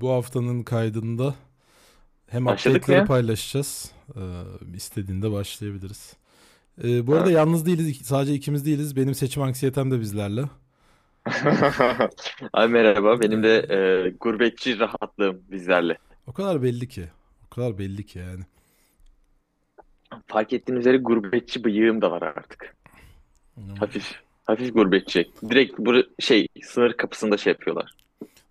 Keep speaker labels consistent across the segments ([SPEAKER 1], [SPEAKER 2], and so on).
[SPEAKER 1] bu haftanın kaydında hem
[SPEAKER 2] Başladık
[SPEAKER 1] update'leri
[SPEAKER 2] ya?
[SPEAKER 1] paylaşacağız. Ee, istediğinde başlayabiliriz. Ee, bu arada yalnız değiliz. Sadece ikimiz değiliz. Benim seçim anksiyetem de bizlerle.
[SPEAKER 2] Abi merhaba. Benim de e, gurbetçi rahatlığım bizlerle.
[SPEAKER 1] O kadar belli ki. O kadar belli ki yani.
[SPEAKER 2] Fark ettiğin üzere gurbetçi bıyığım da var artık.
[SPEAKER 1] Hmm.
[SPEAKER 2] Hafif. Hafif gurbetçi. Direkt bu şey sınır kapısında şey yapıyorlar.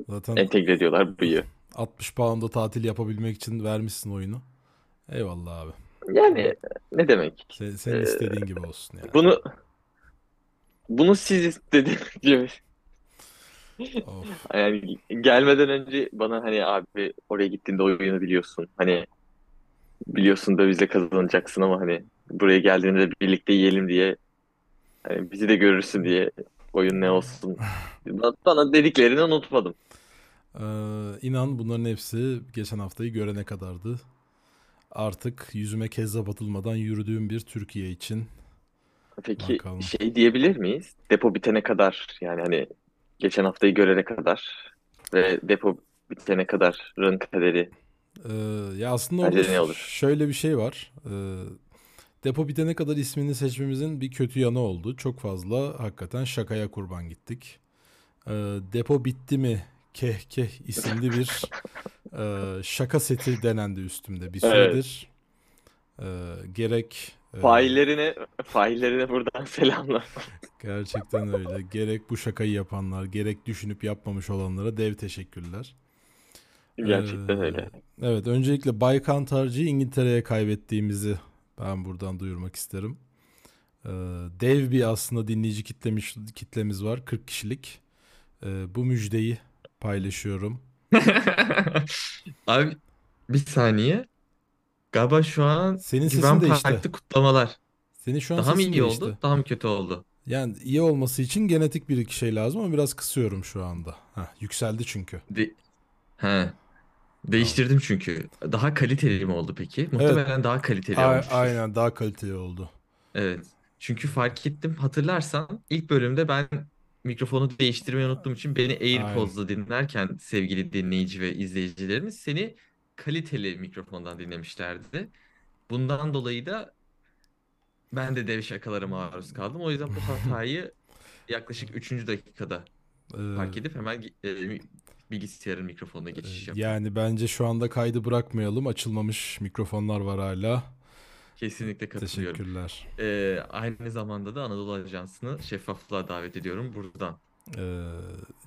[SPEAKER 1] Zaten
[SPEAKER 2] Entegre ediyorlar bıyığı.
[SPEAKER 1] 60 pound'a tatil yapabilmek için vermişsin oyunu. Eyvallah abi.
[SPEAKER 2] Yani ne demek?
[SPEAKER 1] Sen, senin
[SPEAKER 2] Ee,
[SPEAKER 1] istediğin gibi olsun yani.
[SPEAKER 2] Bunu bunu siz istediniz gibi.
[SPEAKER 1] Of.
[SPEAKER 2] Yani gelmeden önce bana hani abi oraya gittiğinde oyunu biliyorsun. Hani biliyorsun da bizle kazanacaksın ama hani buraya geldiğinde birlikte yiyelim diye hani bizi de görürsün diye oyun ne olsun. Bana dediklerini unutmadım.
[SPEAKER 1] Ee, inan bunların hepsi geçen haftayı görene kadardı. Artık yüzüme kezzap atılmadan yürüdüğüm bir Türkiye için.
[SPEAKER 2] Peki
[SPEAKER 1] Bakalım.
[SPEAKER 2] şey diyebilir miyiz? Depo bitene kadar yani hani geçen haftayı görene kadar ve depo bitene kadarın kaderi
[SPEAKER 1] Ee, ya aslında orada
[SPEAKER 2] ne olur?
[SPEAKER 1] şöyle bir şey var. Ee, depo bitene kadar ismini seçmemizin bir kötü yanı oldu. Çok fazla hakikaten şakaya kurban gittik. Ee, depo bitti mi? Keh keh isimli bir e, şaka seti denendi üstümde bir
[SPEAKER 2] Evet.
[SPEAKER 1] süredir. Ee, gerek e,
[SPEAKER 2] faillerine faillerine buradan selamlar.
[SPEAKER 1] gerçekten öyle. Gerek bu şakayı yapanlar, gerek düşünüp yapmamış olanlara dev teşekkürler.
[SPEAKER 2] Gerçekten
[SPEAKER 1] Ee,
[SPEAKER 2] öyle.
[SPEAKER 1] Evet, öncelikle Bay Kantarcı'yı İngiltere'ye kaybettiğimizi ben buradan duyurmak isterim. Ee, dev bir aslında dinleyici kitlemiş, kitlemiz var, 40 kişilik. Ee, bu müjdeyi paylaşıyorum.
[SPEAKER 3] Abi bir saniye. Galiba şu an
[SPEAKER 1] Senin sesin
[SPEAKER 3] Güven
[SPEAKER 1] değişti.
[SPEAKER 3] Park'ta kutlamalar.
[SPEAKER 1] Senin şu an
[SPEAKER 3] Daha mı
[SPEAKER 1] sesin
[SPEAKER 3] iyi
[SPEAKER 1] değişti.
[SPEAKER 3] oldu, daha mı kötü oldu?
[SPEAKER 1] Yani iyi olması için genetik bir iki şey lazım ama biraz kısıyorum şu anda. Heh, yükseldi çünkü.
[SPEAKER 3] De He. Değiştirdim çünkü. Daha kaliteli mi oldu peki? Muhtemelen daha kaliteli
[SPEAKER 1] A-
[SPEAKER 3] olmuştur.
[SPEAKER 1] aynen daha kaliteli oldu.
[SPEAKER 3] Evet. Çünkü fark ettim. Hatırlarsan ilk bölümde ben mikrofonu değiştirmeyi unuttuğum için beni AirPods'la dinlerken sevgili dinleyici ve izleyicilerimiz seni kaliteli mikrofondan dinlemişlerdi. Bundan dolayı da ben de dev şakalara maruz kaldım. O yüzden bu hatayı yaklaşık 3. dakikada
[SPEAKER 1] Ee,
[SPEAKER 3] fark edip hemen e, bilgisayarın mikrofonuna geçiş yaptım.
[SPEAKER 1] yani bence şu anda kaydı bırakmayalım. Açılmamış mikrofonlar var hala.
[SPEAKER 3] Kesinlikle katılıyorum.
[SPEAKER 1] Teşekkürler.
[SPEAKER 3] Ee, aynı zamanda da Anadolu Ajansı'nı şeffaflığa davet ediyorum buradan.
[SPEAKER 1] Ee,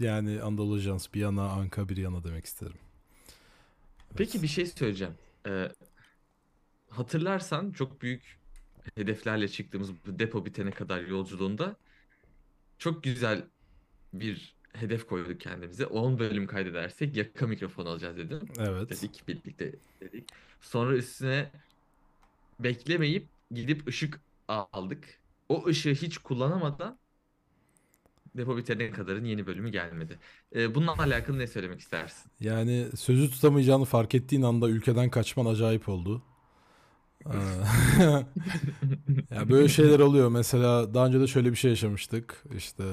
[SPEAKER 1] yani Anadolu Ajans bir yana, Anka bir yana demek isterim.
[SPEAKER 3] Peki bir şey söyleyeceğim. Ee, hatırlarsan çok büyük hedeflerle çıktığımız bu depo bitene kadar yolculuğunda çok güzel bir hedef koyduk kendimize. 10 bölüm kaydedersek yaka mikrofon alacağız dedim.
[SPEAKER 1] Evet.
[SPEAKER 3] Dedik birlikte dedik. Sonra üstüne beklemeyip gidip ışık aldık. O ışığı hiç kullanamadan depo bitene kadarın yeni bölümü gelmedi. Ee, bununla alakalı ne söylemek istersin?
[SPEAKER 1] Yani sözü tutamayacağını fark ettiğin anda ülkeden kaçman acayip oldu. Ee, ya böyle şeyler oluyor. Mesela daha önce de şöyle bir şey yaşamıştık. İşte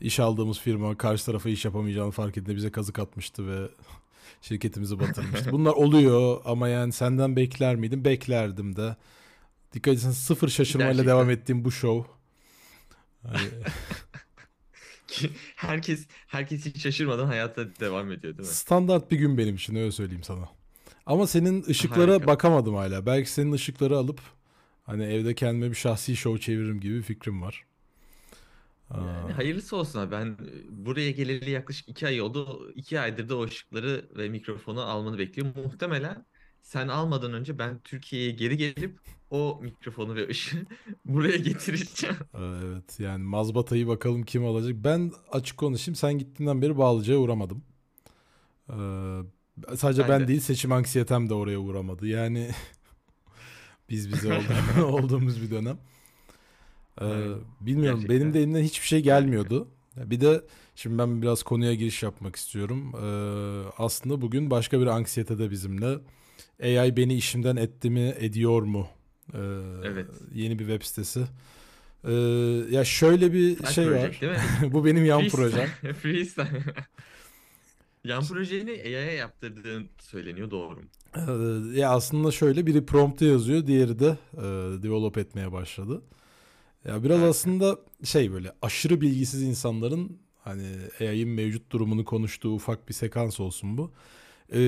[SPEAKER 1] iş aldığımız firma karşı tarafa iş yapamayacağını fark edince bize kazık atmıştı ve şirketimizi batırmıştı. Bunlar oluyor ama yani senden bekler miydim? Beklerdim de. Dikkat etsen sıfır şaşırmayla
[SPEAKER 3] Gerçekten.
[SPEAKER 1] devam ettiğim bu show.
[SPEAKER 3] Herkes herkes hiç şaşırmadan hayata devam ediyor değil mi?
[SPEAKER 1] Standart bir gün benim için öyle söyleyeyim sana. Ama senin ışıklara
[SPEAKER 3] Harika.
[SPEAKER 1] bakamadım hala. Belki senin ışıkları alıp hani evde kendime bir şahsi show çeviririm gibi bir fikrim var.
[SPEAKER 3] Yani hayırlısı olsun abi. Ben e, buraya geleli yaklaşık iki ay oldu. İki aydır da o ışıkları ve mikrofonu almanı bekliyorum. Muhtemelen sen almadan önce ben Türkiye'ye geri gelip o mikrofonu ve ışığı buraya getireceğim.
[SPEAKER 1] evet yani mazbatayı bakalım kim alacak. Ben açık konuşayım sen gittiğinden beri Bağlıca'ya uğramadım. Ee, sadece
[SPEAKER 3] Ben
[SPEAKER 1] ben
[SPEAKER 3] de.
[SPEAKER 1] değil seçim anksiyetem de oraya uğramadı. Yani biz bize oldu- olduğumuz bir dönem. Ee, bilmiyorum
[SPEAKER 3] gerçekten.
[SPEAKER 1] benim de elimden hiçbir şey gelmiyordu. Bir de şimdi ben biraz konuya giriş yapmak istiyorum. Ee, aslında bugün başka bir anksiyete de bizimle. AI beni işimden etti mi, ediyor mu? Ee,
[SPEAKER 3] Evet.
[SPEAKER 1] Yeni bir web sitesi. Ee, ya şöyle bir
[SPEAKER 3] Side
[SPEAKER 1] şey
[SPEAKER 3] project
[SPEAKER 1] var.
[SPEAKER 3] değil mi?
[SPEAKER 1] Bu benim yan projem.
[SPEAKER 3] Freestyle. Yan projeni AI'ya yaptırdığın söyleniyor doğru mu?
[SPEAKER 1] Ee, ya aslında şöyle biri prompt'u yazıyor, diğeri de e, develop etmeye başladı. Ya biraz aslında şey böyle aşırı bilgisiz insanların hani AI'ın mevcut durumunu konuştuğu ufak bir sekans olsun bu. Ee,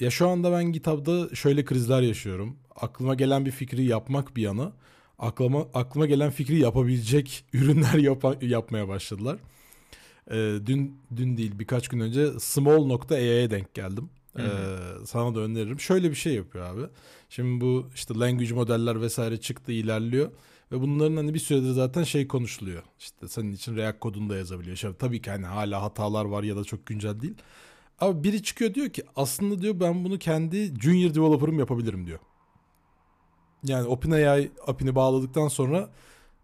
[SPEAKER 1] ya şu anda ben GitHub'da şöyle krizler yaşıyorum. Aklıma gelen bir fikri yapmak bir yana, aklıma aklıma gelen fikri yapabilecek ürünler yapa- yapmaya başladılar. Ee, dün dün değil birkaç gün önce small.ai'ye denk geldim. Ee, sana da öneririm. Şöyle bir şey yapıyor abi. Şimdi bu işte language modeller vesaire çıktı ilerliyor. Ve bunların hani bir süredir zaten şey konuşuluyor. İşte senin için React kodunu da yazabiliyor. Şimdi tabii ki hani hala hatalar var ya da çok güncel değil. Ama biri çıkıyor diyor ki aslında diyor ben bunu kendi junior developer'ım yapabilirim diyor. Yani OpenAI API'ni bağladıktan sonra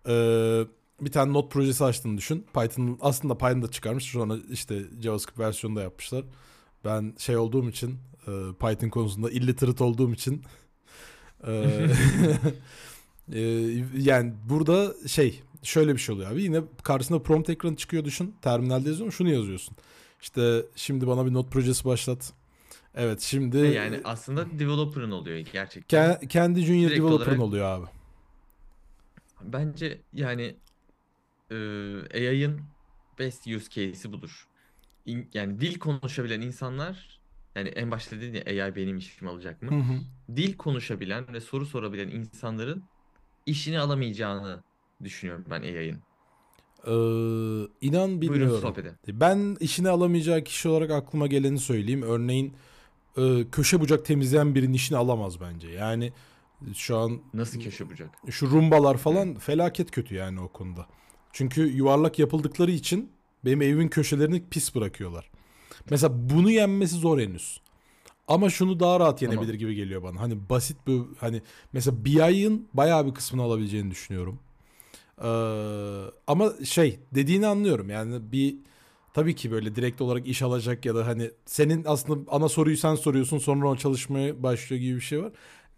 [SPEAKER 1] eee, bir tane node projesi açtığını düşün. Python aslında Python'da çıkarmış. Sonra işte JavaScript versiyonu da yapmışlar. Ben şey olduğum için eee, Python konusunda illiterate olduğum için eee, eee, yani burada şey şöyle bir şey oluyor abi. Yine karşısında prompt ekranı çıkıyor düşün. Terminalde yazıyorsun şunu yazıyorsun. İşte şimdi bana bir node projesi başlat. Evet şimdi
[SPEAKER 3] Yani aslında developer'ın oluyor gerçekten.
[SPEAKER 1] ke- kendi junior
[SPEAKER 3] Direkt
[SPEAKER 1] developer'ın
[SPEAKER 3] olarak-
[SPEAKER 1] oluyor abi.
[SPEAKER 3] Bence yani e, AI'ın best use case'i budur. İn- yani dil konuşabilen insanlar yani en başta dedin ya AI benim işimi alacak mı?
[SPEAKER 1] Hı hı.
[SPEAKER 3] Dil konuşabilen ve soru sorabilen insanların işini alamayacağını düşünüyorum ben AI'ın.
[SPEAKER 1] Ee, inan
[SPEAKER 3] Buyurun
[SPEAKER 1] bilmiyorum.
[SPEAKER 3] sohbet edin.
[SPEAKER 1] Ben işini alamayacağı kişi olarak aklıma geleni söyleyeyim. Örneğin e, köşe bucak temizleyen birinin işini alamaz bence. Yani şu an
[SPEAKER 3] Nasıl köşe bucak?
[SPEAKER 1] şu rumbalar falan felaket kötü yani o konuda. Çünkü yuvarlak yapıldıkları için benim evimin köşelerini pis bırakıyorlar. Mesela bunu yenmesi zor henüz. Ama şunu daha rahat yenebilir
[SPEAKER 3] Tamam.
[SPEAKER 1] gibi geliyor bana. Hani basit bir hani mesela BI'ın bayağı bir kısmını alabileceğini düşünüyorum. Ee, ama şey dediğini anlıyorum. Yani bir tabii ki böyle direkt olarak iş alacak ya da hani senin aslında ana soruyu sen soruyorsun sonra o çalışmaya başlıyor gibi bir şey var.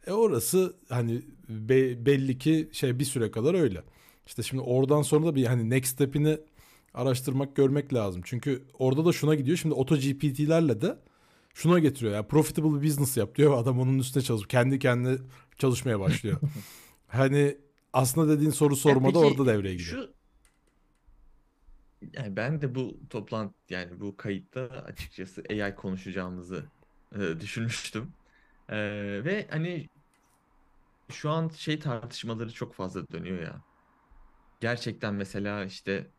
[SPEAKER 1] E orası hani be- belli ki şey bir süre kadar öyle. İşte şimdi oradan sonra da bir hani next step'ini araştırmak, görmek lazım. Çünkü orada da şuna gidiyor. Şimdi auto GPT'lerle de şuna getiriyor. Yani profitable business yap diyor ve adam onun üstüne çalışıp kendi kendine çalışmaya başlıyor. hani aslında dediğin soru sormada
[SPEAKER 3] peki
[SPEAKER 1] orada devreye giriyor.
[SPEAKER 3] Şu yani ben de bu toplantı yani bu kayıtta açıkçası AI konuşacağımızı e, düşünmüştüm. E, ve hani şu an şey tartışmaları çok fazla dönüyor ya. Gerçekten mesela işte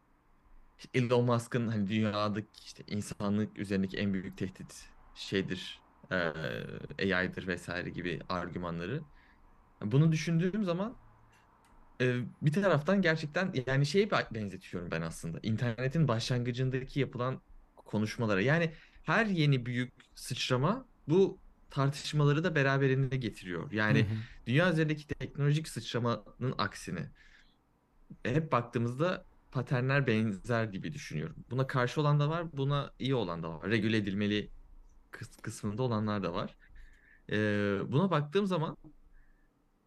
[SPEAKER 3] Elon Musk'ın hani dünyadaki işte insanlık üzerindeki en büyük tehdit şeydir, e, AI'dır vesaire gibi argümanları. Bunu düşündüğüm zaman e, bir taraftan gerçekten yani şeye be- benzetiyorum ben aslında. İnternetin başlangıcındaki yapılan konuşmalara. Yani her yeni büyük sıçrama bu tartışmaları da beraberinde getiriyor. Yani
[SPEAKER 1] Hı hı.
[SPEAKER 3] dünya üzerindeki teknolojik sıçramanın aksine hep baktığımızda paternler benzer gibi düşünüyorum. Buna karşı olan da var, buna iyi olan da var. Regüle edilmeli kıs- kısmında olanlar da var. Ee, buna baktığım zaman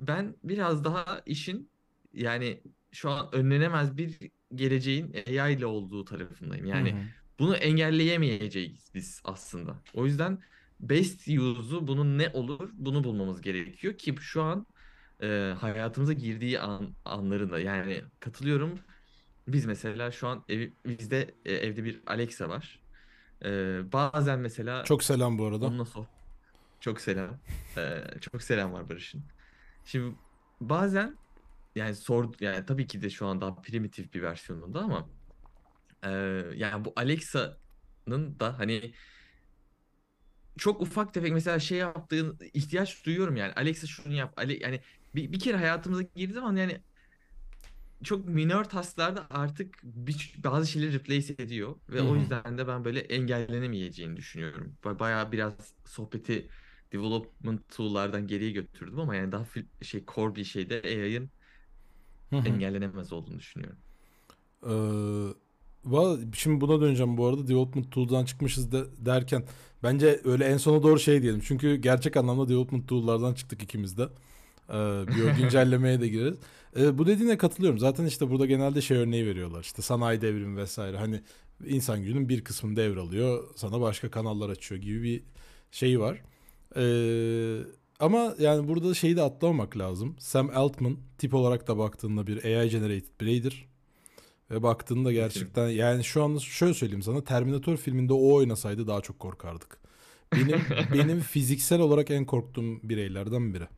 [SPEAKER 3] ben biraz daha işin yani şu an önlenemez bir geleceğin AI ile olduğu tarafındayım. Yani
[SPEAKER 1] Hı hı.
[SPEAKER 3] bunu engelleyemeyeceğiz biz aslında. O yüzden best use'u bunun ne olur bunu bulmamız gerekiyor ki şu an e, hayatımıza girdiği an, anlarında yani katılıyorum. Biz mesela şu an ev, bizde e, evde bir Alexa var. E, bazen mesela
[SPEAKER 1] Çok selam bu arada.
[SPEAKER 3] onunla soh çok selam. E, çok selam var Barış'ın. Şimdi bazen yani sor yani tabii ki de şu an daha primitif bir versiyonunda ama e, yani bu Alexa'nın da hani çok ufak tefek mesela şey yaptığın ihtiyaç duyuyorum yani Alexa şunu yap Ale, yani bir, bir kere hayatımıza girdiği zaman yani çok minor tasklarda artık bir, bazı şeyleri replace ediyor ve
[SPEAKER 1] Hı
[SPEAKER 3] o yüzden de ben böyle engellenemeyeceğini düşünüyorum. Ba- Bayağı biraz sohbeti development tool'lardan geriye götürdüm ama yani daha fil- şey core bir şeyde AI'ın engellenemez olduğunu düşünüyorum.
[SPEAKER 1] Ee, şimdi buna döneceğim bu arada development tool'dan çıkmışız de, derken bence öyle en sona doğru şey diyelim. Çünkü gerçek anlamda development tool'lardan çıktık ikimiz de. Ee, bir o güncellemeye de gireriz. Ee, bu dediğine katılıyorum. Zaten işte burada genelde şey örneği veriyorlar. İşte sanayi devrimi vesaire. Hani İnsan gücünün bir kısmını devralıyor. Sana başka kanallar açıyor gibi bir şey var. Ee, ama yani burada şeyi de atlamamak lazım. Sam Altman tip olarak da baktığında bir AI generated bireydir. Ve baktığında gerçekten yani şu anda şöyle söyleyeyim sana Terminator filminde o oynasaydı daha çok korkardık. Benim benim fiziksel olarak en korktuğum bireylerden biri.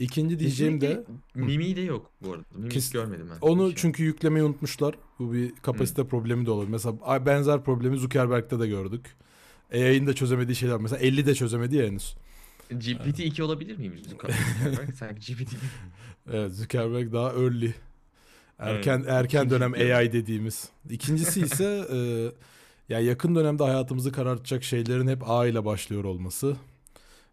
[SPEAKER 1] İkinci diyeceğim de
[SPEAKER 3] Mimi de yok bu arada. Mimik
[SPEAKER 1] Kes-
[SPEAKER 3] görmedim ben.
[SPEAKER 1] onu
[SPEAKER 3] hiç.
[SPEAKER 1] çünkü yüklemeyi unutmuşlar. Bu bir kapasite problemi de olabilir. Mesela benzer problemi Zuckerberg'te de gördük. AI'nin de çözemediği şeyler. Mesela 50 de çözemedi ya henüz.
[SPEAKER 3] GPT-2 olabilir miymiş Zuckerberg? Sanki GPT
[SPEAKER 1] Evet Zuckerberg daha early. Erken
[SPEAKER 3] Evet,
[SPEAKER 1] erken
[SPEAKER 3] ikinci
[SPEAKER 1] dönem
[SPEAKER 3] yükleme.
[SPEAKER 1] AI dediğimiz. İkincisi ise e, ya yakın dönemde hayatımızı karartacak şeylerin hep A ile başlıyor olması.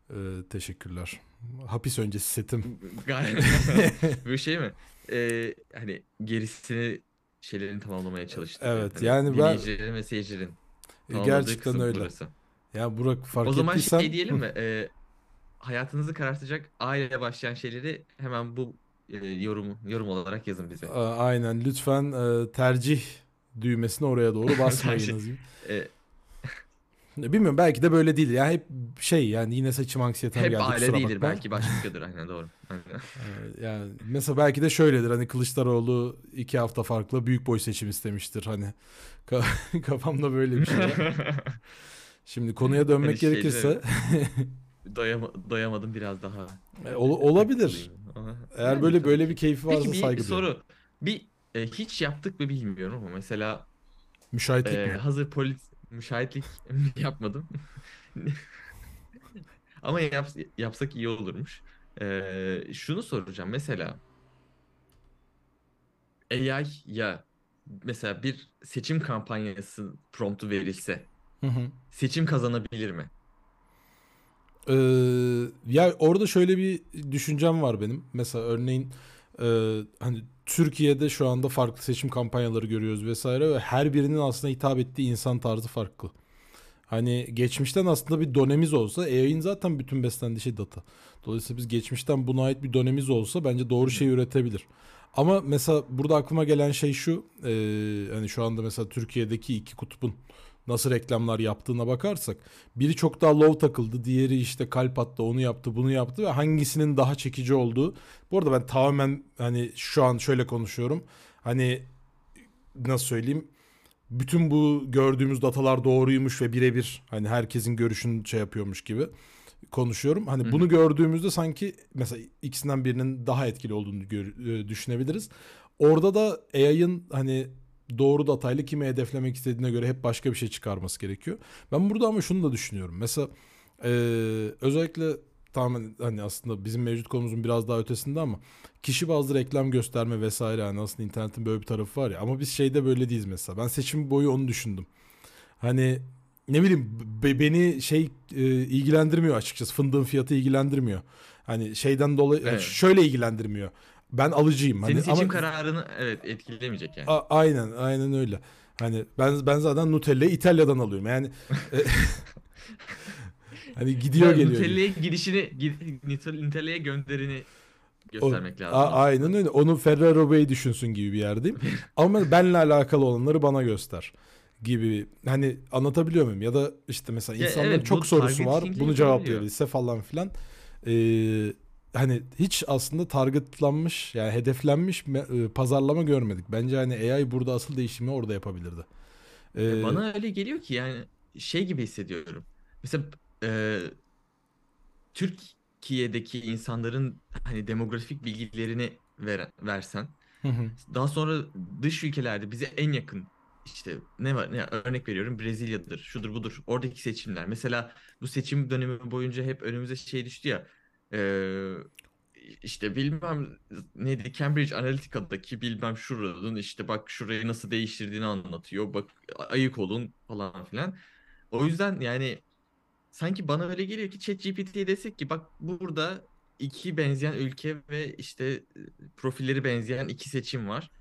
[SPEAKER 1] E, teşekkürler. Hapis öncesi setim.
[SPEAKER 3] Bu şey mi? Ee, hani gerisini şeylerini tamamlamaya çalıştı.
[SPEAKER 1] Evet,
[SPEAKER 3] Hani
[SPEAKER 1] yani ben-
[SPEAKER 3] dinleyicilerin ve seyircilerin
[SPEAKER 1] E, Gerçekten öyle.
[SPEAKER 3] burası.
[SPEAKER 1] Ya Burak fark
[SPEAKER 3] o zaman
[SPEAKER 1] ettiysen
[SPEAKER 3] şey diyelim mi? Ee, hayatınızı karartacak A ile başlayan şeyleri hemen bu e, yorum yorum olarak yazın bize.
[SPEAKER 1] A- aynen lütfen e, tercih düğmesini oraya doğru basmayınız.
[SPEAKER 3] Ee,
[SPEAKER 1] Bilmiyorum belki de böyle değil. Yani hep şey yani yine seçim anksiyetem
[SPEAKER 3] hep
[SPEAKER 1] geldi
[SPEAKER 3] aile
[SPEAKER 1] kusura
[SPEAKER 3] değildir
[SPEAKER 1] bakma.
[SPEAKER 3] belki başkadır aynen doğru. Aynen.
[SPEAKER 1] Ee, Yani mesela belki de şöyledir hani Kılıçdaroğlu iki hafta farklı büyük boy seçim istemiştir hani Ka- kafamda böyle bir şey var. Şimdi konuya dönmek
[SPEAKER 3] Hani şeyde-
[SPEAKER 1] gerekirse
[SPEAKER 3] Doyama, doyamadım biraz daha.
[SPEAKER 1] e, ol- olabilir. Eğer
[SPEAKER 3] Yani
[SPEAKER 1] böyle
[SPEAKER 3] tabii
[SPEAKER 1] böyle
[SPEAKER 3] ki.
[SPEAKER 1] bir keyfi varsa
[SPEAKER 3] Peki bir
[SPEAKER 1] saygı duyuyorum.
[SPEAKER 3] soru. Bir e, hiç yaptık mı bilmiyorum ama mesela
[SPEAKER 1] Müşahitlik
[SPEAKER 3] e,
[SPEAKER 1] mi?
[SPEAKER 3] hazır polis müşahitlik yapmadım. ama yap, yapsak iyi olurmuş. E, şunu soracağım mesela AI ya mesela bir seçim kampanyası promptu verilse
[SPEAKER 1] Hı hı.
[SPEAKER 3] seçim kazanabilir mi?
[SPEAKER 1] Ee, ya orada şöyle bir düşüncem var benim. Mesela örneğin e, hani Türkiye'de şu anda farklı seçim kampanyaları görüyoruz vesaire ve her birinin aslında hitap ettiği insan tarzı farklı. Hani geçmişten aslında bir dönemiz olsa AI'nin zaten bütün beslendiği şey data. Dolayısıyla biz geçmişten buna ait bir dönemiz olsa bence doğru şeyi üretebilir. Ama mesela burada aklıma gelen şey şu. e, hani şu anda mesela Türkiye'deki iki kutbun nasıl reklamlar yaptığına bakarsak biri çok daha low takıldı. Diğeri işte kalp attı, onu yaptı, bunu yaptı ve hangisinin daha çekici olduğu. Bu arada ben tamamen hani şu an şöyle konuşuyorum. Hani nasıl söyleyeyim? Bütün bu gördüğümüz datalar doğruymuş ve birebir hani herkesin görüşünü şey yapıyormuş gibi konuşuyorum. Hani
[SPEAKER 3] Hı hı.
[SPEAKER 1] bunu gördüğümüzde sanki mesela ikisinden birinin daha etkili olduğunu gör- e, düşünebiliriz. Orada da AI'ın hani doğru datayla kimi hedeflemek istediğine göre hep başka bir şey çıkarması gerekiyor. Ben burada ama şunu da düşünüyorum. Mesela e, özellikle tamamen hani aslında bizim mevcut konumuzun biraz daha ötesinde ama kişi bazlı reklam gösterme vesaire yani aslında internetin böyle bir tarafı var ya ama biz şeyde böyle değiliz mesela. Ben seçim boyu onu düşündüm. Hani ne bileyim be- beni şey e, ilgilendirmiyor açıkçası. Fındığın fiyatı ilgilendirmiyor. Hani şeyden dolayı
[SPEAKER 3] Evet.
[SPEAKER 1] şöyle ilgilendirmiyor. Ben alıcıyım.
[SPEAKER 3] Senin
[SPEAKER 1] Hani
[SPEAKER 3] seçim
[SPEAKER 1] ama-
[SPEAKER 3] kararını evet etkilemeyecek yani.
[SPEAKER 1] A- aynen aynen öyle. Hani ben ben zaten Nutella'yı İtalya'dan alıyorum. Yani e, hani gidiyor
[SPEAKER 3] Ya
[SPEAKER 1] geliyor.
[SPEAKER 3] Nutella'ya gidişini, gid- Nutel- Nutella'ya gönderini
[SPEAKER 1] O-
[SPEAKER 3] göstermek lazım.
[SPEAKER 1] A- aynen öyle. Onu Ferrero Bey düşünsün gibi bir yerdeyim. Ama benle alakalı olanları bana göster gibi. Hani anlatabiliyor muyum? Ya da işte mesela
[SPEAKER 3] Ya
[SPEAKER 1] insanların
[SPEAKER 3] evet,
[SPEAKER 1] çok sorusu var. Bunu cevaplayabilse falan filan. Ee, hani hiç aslında targetlanmış yani hedeflenmiş e, pazarlama görmedik. Bence hani AI burada asıl değişimi orada yapabilirdi. Ee,
[SPEAKER 3] Bana öyle geliyor ki yani şey gibi hissediyorum. Mesela e, Türkiye'deki insanların hani demografik bilgilerini ver, versen
[SPEAKER 1] hı hı.
[SPEAKER 3] daha sonra dış ülkelerde bize en yakın işte ne var ne örnek veriyorum Brezilya'dır şudur budur oradaki seçimler mesela bu seçim dönemi boyunca hep önümüze şey düştü ya e, işte bilmem neydi Cambridge Analytica'daki bilmem şuranın işte bak şurayı nasıl değiştirdiğini anlatıyor bak ayık olun falan filan o yüzden yani sanki bana öyle geliyor ki ChatGPT'ye desek ki bak burada iki benzeyen ülke ve işte profilleri benzeyen iki seçim var.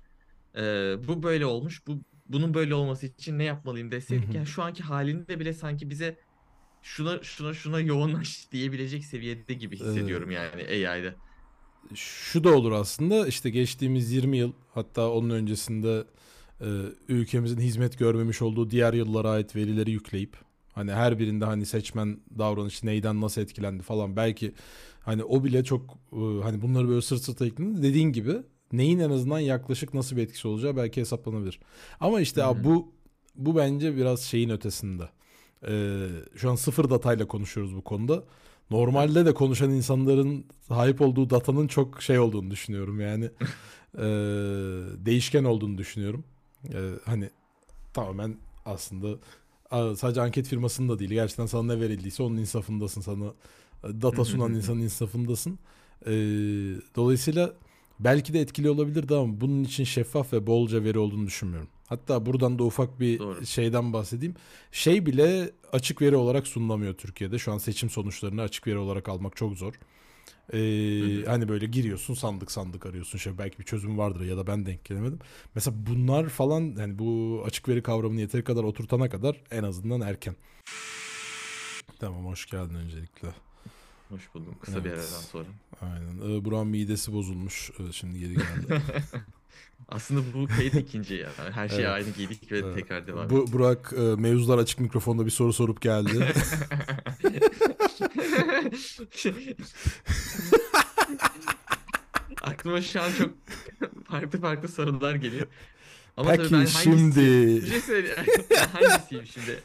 [SPEAKER 3] Ee, bu böyle olmuş. Bu bunun böyle olması için ne yapmalıyım
[SPEAKER 1] hı.
[SPEAKER 3] yani şu anki halinde bile sanki bize şuna şuna şuna yoğunlaş diyebilecek seviyede gibi hissediyorum yani AI'de.
[SPEAKER 1] şu da olur aslında işte geçtiğimiz 20 yıl hatta onun öncesinde e, ülkemizin hizmet görmemiş olduğu diğer yıllara ait verileri yükleyip hani her birinde hani seçmen davranışı neyden nasıl etkilendi falan belki hani o bile çok e, hani bunları böyle sırt sırta eklediğinde dediğin gibi neyin en azından yaklaşık nasıl bir etkisi olacağı belki hesaplanabilir. Ama işte
[SPEAKER 3] Hı
[SPEAKER 1] abi bu bu bence biraz şeyin ötesinde. Ee, şu an sıfır datayla konuşuyoruz bu konuda. Normalde de konuşan insanların sahip olduğu datanın çok şey olduğunu düşünüyorum yani ee, değişken olduğunu düşünüyorum. Ee, hani tamamen aslında sadece anket firmasının da değil gerçekten sana ne verildiyse onun insafındasın sana e, data sunan insanın insafındasın. Ee, dolayısıyla belki de etkili olabilirdi ama bunun için şeffaf ve bolca veri olduğunu düşünmüyorum. Hatta buradan da ufak bir
[SPEAKER 3] Doğru.
[SPEAKER 1] şeyden bahsedeyim. Şey bile açık veri olarak sunulamıyor Türkiye'de. Şu an seçim sonuçlarını açık veri olarak almak çok zor. Ee,
[SPEAKER 3] Hı hı.
[SPEAKER 1] hani böyle giriyorsun sandık sandık arıyorsun. Şey belki bir çözüm vardır ya da ben denk gelemedim. Mesela bunlar falan yani bu açık veri kavramını yeteri kadar oturtana kadar en azından erken. Tamam hoş geldin öncelikle.
[SPEAKER 3] Hoş buldum kısa bir
[SPEAKER 1] Evet.
[SPEAKER 3] aradan sonra.
[SPEAKER 1] Aynen. Ee, Burak'ın midesi bozulmuş. Ee, Şimdi geri geldi.
[SPEAKER 3] Aslında bu kayıt ikinci ya. Her şey
[SPEAKER 1] Evet.
[SPEAKER 3] aynı giydik ve
[SPEAKER 1] Evet.
[SPEAKER 3] tekrar devam
[SPEAKER 1] Bu Burak e, mevzular açık mikrofonda bir soru sorup geldi.
[SPEAKER 3] Aklıma şu an çok farklı farklı sorular geliyor. Ama tabii
[SPEAKER 1] Peki
[SPEAKER 3] ben hangisi-
[SPEAKER 1] şimdi
[SPEAKER 3] Bir şey söyleyeyim. Hangisiyim şimdi?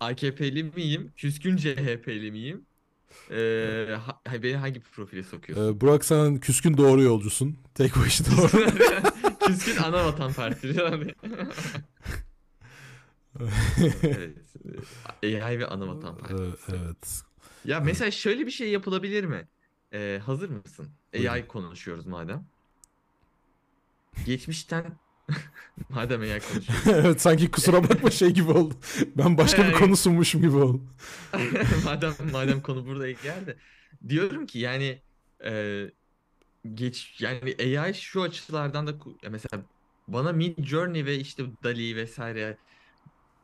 [SPEAKER 3] AKP'li miyim? Küskün CHP'li miyim? Ee, ha, beni hangi profile sokuyorsun?
[SPEAKER 1] e, Burak sen küskün doğru yolcusun. Tek başı doğru.
[SPEAKER 3] Küskün ana vatan partisi. Evet. AI ve ana vatan partisi.
[SPEAKER 1] Ee, evet.
[SPEAKER 3] Ya mesela şöyle bir şey yapılabilir mi? Ee, hazır mısın? AI konuşuyoruz madem. Geçmişten madem AI konuşuyoruz.
[SPEAKER 1] evet sanki kusura bakma şey gibi oldu. Ben başka bir konu sunmuşum gibi oldu.
[SPEAKER 3] madem madem konu burada geldi. Diyorum ki yani e, geç yani AI şu açılardan da mesela bana Mid Journey ve işte DALL-E vesaire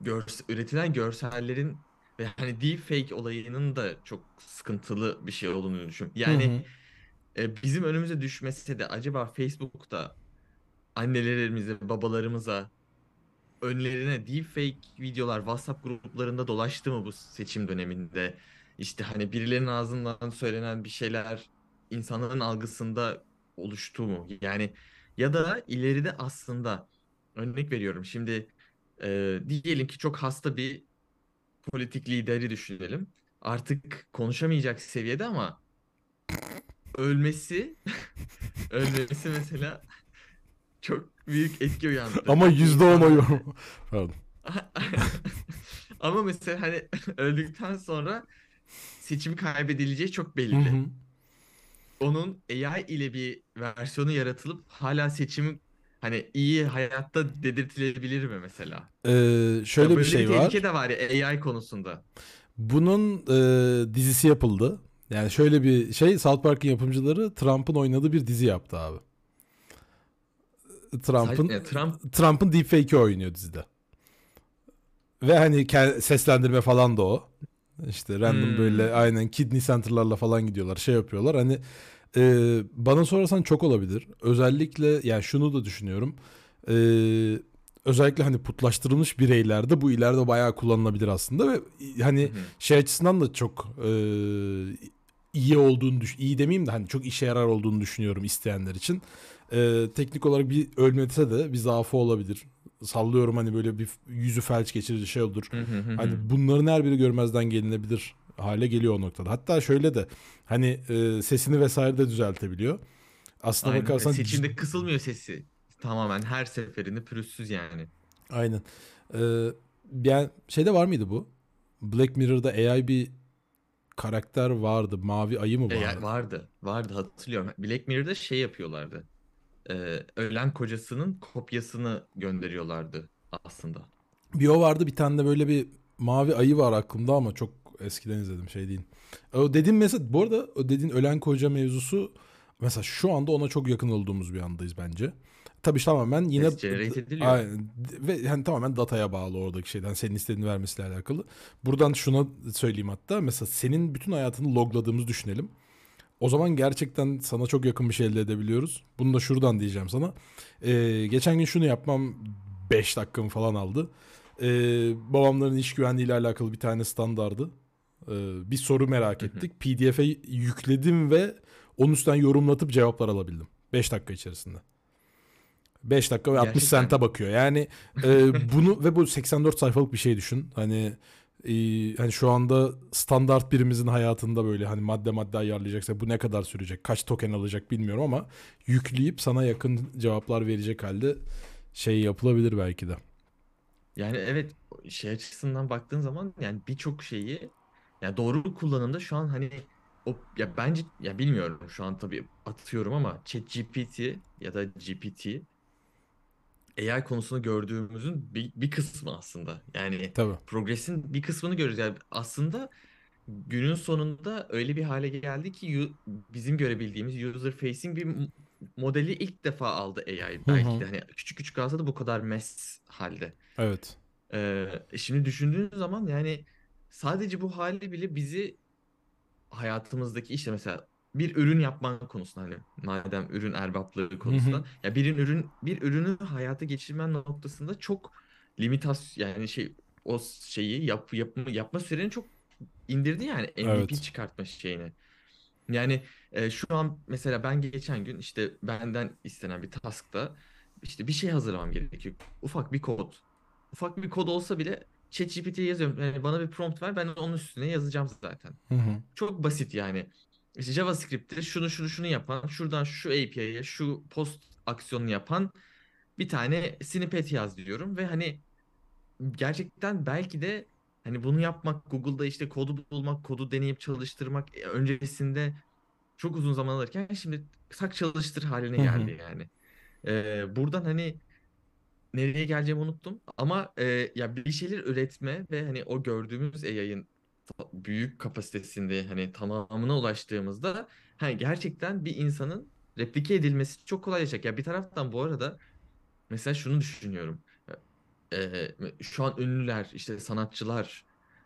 [SPEAKER 3] görs üretilen görsellerin ve hani deepfake olayının da çok sıkıntılı bir şey olduğunu düşünüyorum. Yani e, bizim önümüze düşmese de acaba Facebook'ta annelerimize, babalarımıza önlerine deepfake videolar WhatsApp gruplarında dolaştı mı bu seçim döneminde? İşte hani birilerinin ağzından söylenen bir şeyler insanların algısında oluştu mu? Yani ya da ileride aslında örnek veriyorum şimdi e, diyelim ki çok hasta bir politik lideri düşünelim. Artık konuşamayacak seviyede ama ölmesi ölmesi mesela çok büyük etki uyandırır.
[SPEAKER 1] Ama yüzde on oy. Pardon.
[SPEAKER 3] Ama mesela hani öldükten sonra seçim kaybedileceği çok
[SPEAKER 1] Hı
[SPEAKER 3] belli.
[SPEAKER 1] hı.
[SPEAKER 3] Onun AI ile bir versiyonu yaratılıp hala seçim hani iyi hayatta dedirtilebilir mi mesela?
[SPEAKER 1] Ee,
[SPEAKER 3] Ya
[SPEAKER 1] şöyle bir
[SPEAKER 3] böyle
[SPEAKER 1] şey var.
[SPEAKER 3] tehlike de var ya AI konusunda.
[SPEAKER 1] Bunun e, dizisi yapıldı. Yani şöyle bir şey South Park'ın yapımcıları Trump'ın oynadığı bir dizi yaptı abi. Trump'ın
[SPEAKER 3] Sadece- Trump
[SPEAKER 1] Trump'ın deepfake'i oynuyor dizide. Ve hani ke- seslendirme falan da o. İşte random
[SPEAKER 3] Hmm.
[SPEAKER 1] böyle aynen kidney center'larla falan gidiyorlar. Şey yapıyorlar. Hani e, bana sorarsan çok olabilir. Özellikle yani şunu da düşünüyorum. E, özellikle hani putlaştırılmış bireylerde bu ileride bayağı kullanılabilir aslında ve hani
[SPEAKER 3] Hı hı.
[SPEAKER 1] şey açısından da çok e, iyi olduğunu düş iyi demeyeyim de hani çok işe yarar olduğunu düşünüyorum isteyenler için. E, teknik olarak bir ölmese de bir zaafı olabilir. Sallıyorum hani böyle bir yüzü felç geçirir şey olur. Hani bunların her biri görmezden gelinebilir hale geliyor o noktada. Hatta şöyle de hani e, sesini vesaire de düzeltebiliyor. Aslına
[SPEAKER 3] Aynen.
[SPEAKER 1] bakarsan
[SPEAKER 3] Seçimde kısılmıyor sesi. Tamamen her seferinde pürüzsüz yani.
[SPEAKER 1] Aynen. Ee, yani şeyde var mıydı bu? Black Mirror'da AI bir karakter vardı. Mavi ayı mı vardı?
[SPEAKER 3] AI vardı. Vardı hatırlıyorum. Black Mirror'da şey yapıyorlardı. Ee, ölen kocasının kopyasını gönderiyorlardı aslında.
[SPEAKER 1] Bir o vardı bir tane de böyle bir mavi ayı var aklımda ama çok eskiden izledim şey değil. O dediğin mesela bu arada o dediğin ölen koca mevzusu mesela şu anda ona çok yakın olduğumuz bir andayız bence. Tabii tamamen yine. Aynen. ve yani tamamen dataya bağlı oradaki şeyden senin istediğini vermesiyle alakalı. Buradan şuna söyleyeyim hatta mesela senin bütün hayatını logladığımızı düşünelim. O zaman gerçekten sana çok yakın bir şey elde edebiliyoruz. Bunu da şuradan diyeceğim sana. Ee, geçen gün şunu yapmam 5 dakikamı falan aldı. Ee, babamların iş güvenliği ile alakalı bir tane standardı. Ee, bir soru merak ettik. PDF'e yükledim ve onun üstünden yorumlatıp cevaplar alabildim. 5 dakika içerisinde. 5 dakika ve 60
[SPEAKER 3] Gerçekten.
[SPEAKER 1] sente bakıyor. Yani e, bunu ve bu 84 sayfalık bir şey düşün. Hani e, hani şu anda standart birimizin hayatında böyle hani madde madde ayarlayacaksa bu ne kadar sürecek, kaç token alacak bilmiyorum ama yükleyip sana yakın cevaplar verecek halde şey yapılabilir belki de.
[SPEAKER 3] Yani evet şey açısından baktığın zaman yani birçok şeyi yani doğru kullanımda şu an hani o ya bence ya bilmiyorum şu an tabii atıyorum ama ChatGPT ya da GPT AI konusunu gördüğümüzün bir, bir kısmı aslında. Yani
[SPEAKER 1] Tabii.
[SPEAKER 3] progresin bir kısmını görüyoruz. Yani aslında günün sonunda öyle bir hale geldi ki bizim görebildiğimiz user facing bir modeli ilk defa aldı AI. Belki de hani küçük küçük alsa da bu kadar mess halde.
[SPEAKER 1] Evet.
[SPEAKER 3] Ee, şimdi düşündüğün zaman yani sadece bu hali bile bizi hayatımızdaki işte mesela bir ürün yapman konusunda hani madem ürün erbaplığı konusunda ya bir ürün bir ürünü hayata geçirmen noktasında çok limitasyon yani şey o şeyi yap, yapma, yapma süreni çok indirdi yani MVP
[SPEAKER 1] Evet.
[SPEAKER 3] çıkartma şeyini. Yani e, şu an mesela ben geçen gün işte benden istenen bir task'ta işte bir şey hazırlamam gerekiyor. Ufak bir kod. Ufak bir kod olsa bile ChatGPT'ye yazıyorum. Yani bana bir prompt ver ben onun üstüne yazacağım zaten.
[SPEAKER 1] Hı hı.
[SPEAKER 3] Çok basit yani. İşte JavaScript'te şunu şunu şunu yapan, şuradan şu API'ye şu post aksiyonunu yapan bir tane snippet yaz diyorum ve hani gerçekten belki de hani bunu yapmak Google'da işte kodu bulmak, kodu deneyip çalıştırmak e, öncesinde çok uzun zaman alırken şimdi tak çalıştır haline geldi yani. Ee, buradan hani nereye geleceğimi unuttum ama e, ya bir şeyler üretme ve hani o gördüğümüz ta- büyük kapasitesinde hani tamamına ulaştığımızda hani gerçekten bir insanın replike edilmesi çok kolaylaşacak. Ya bir taraftan bu arada mesela şunu düşünüyorum. E, şu an ünlüler, işte sanatçılar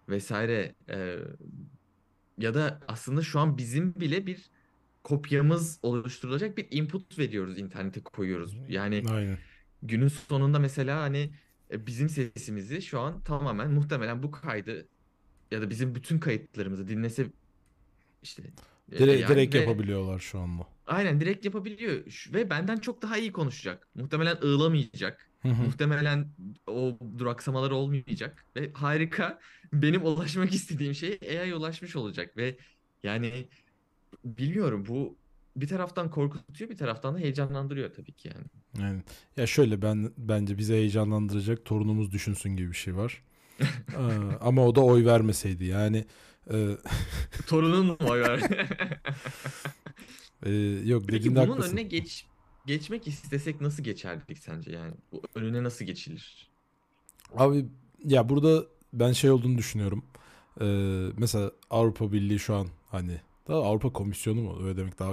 [SPEAKER 3] vesaire e, ya da aslında şu an bizim bile bir kopyamız oluşturulacak bir input veriyoruz, internete koyuyoruz. Yani
[SPEAKER 1] Aynen.
[SPEAKER 3] günün sonunda mesela hani e, bizim sesimizi şu an tamamen muhtemelen bu kaydı ya da bizim bütün kayıtlarımızı dinlese işte e,
[SPEAKER 1] Direkt,
[SPEAKER 3] AI
[SPEAKER 1] direkt
[SPEAKER 3] ve
[SPEAKER 1] yapabiliyorlar şu anda.
[SPEAKER 3] aynen direkt yapabiliyor ve benden çok daha iyi konuşacak. Muhtemelen ığlamayacak. Muhtemelen o duraksamalar olmayacak ve harika benim ulaşmak istediğim şey AI'ye ulaşmış olacak ve yani bilmiyorum bu bir taraftan korkutuyor bir taraftan da heyecanlandırıyor tabii ki yani.
[SPEAKER 1] Yani ya şöyle ben bence bizi heyecanlandıracak torunumuz düşünsün gibi bir şey var. Ee, ama o da oy vermeseydi yani e,
[SPEAKER 3] Torunun mu oy ver?
[SPEAKER 1] e, yok
[SPEAKER 3] Peki bunun
[SPEAKER 1] haklısın.
[SPEAKER 3] önüne geç geçmek istesek nasıl geçerdik sence yani? Bu önüne nasıl geçilir?
[SPEAKER 1] Abi ya burada ben şey olduğunu düşünüyorum. Ee, mesela Avrupa Birliği şu an hani daha Avrupa Komisyonu mu öyle demek daha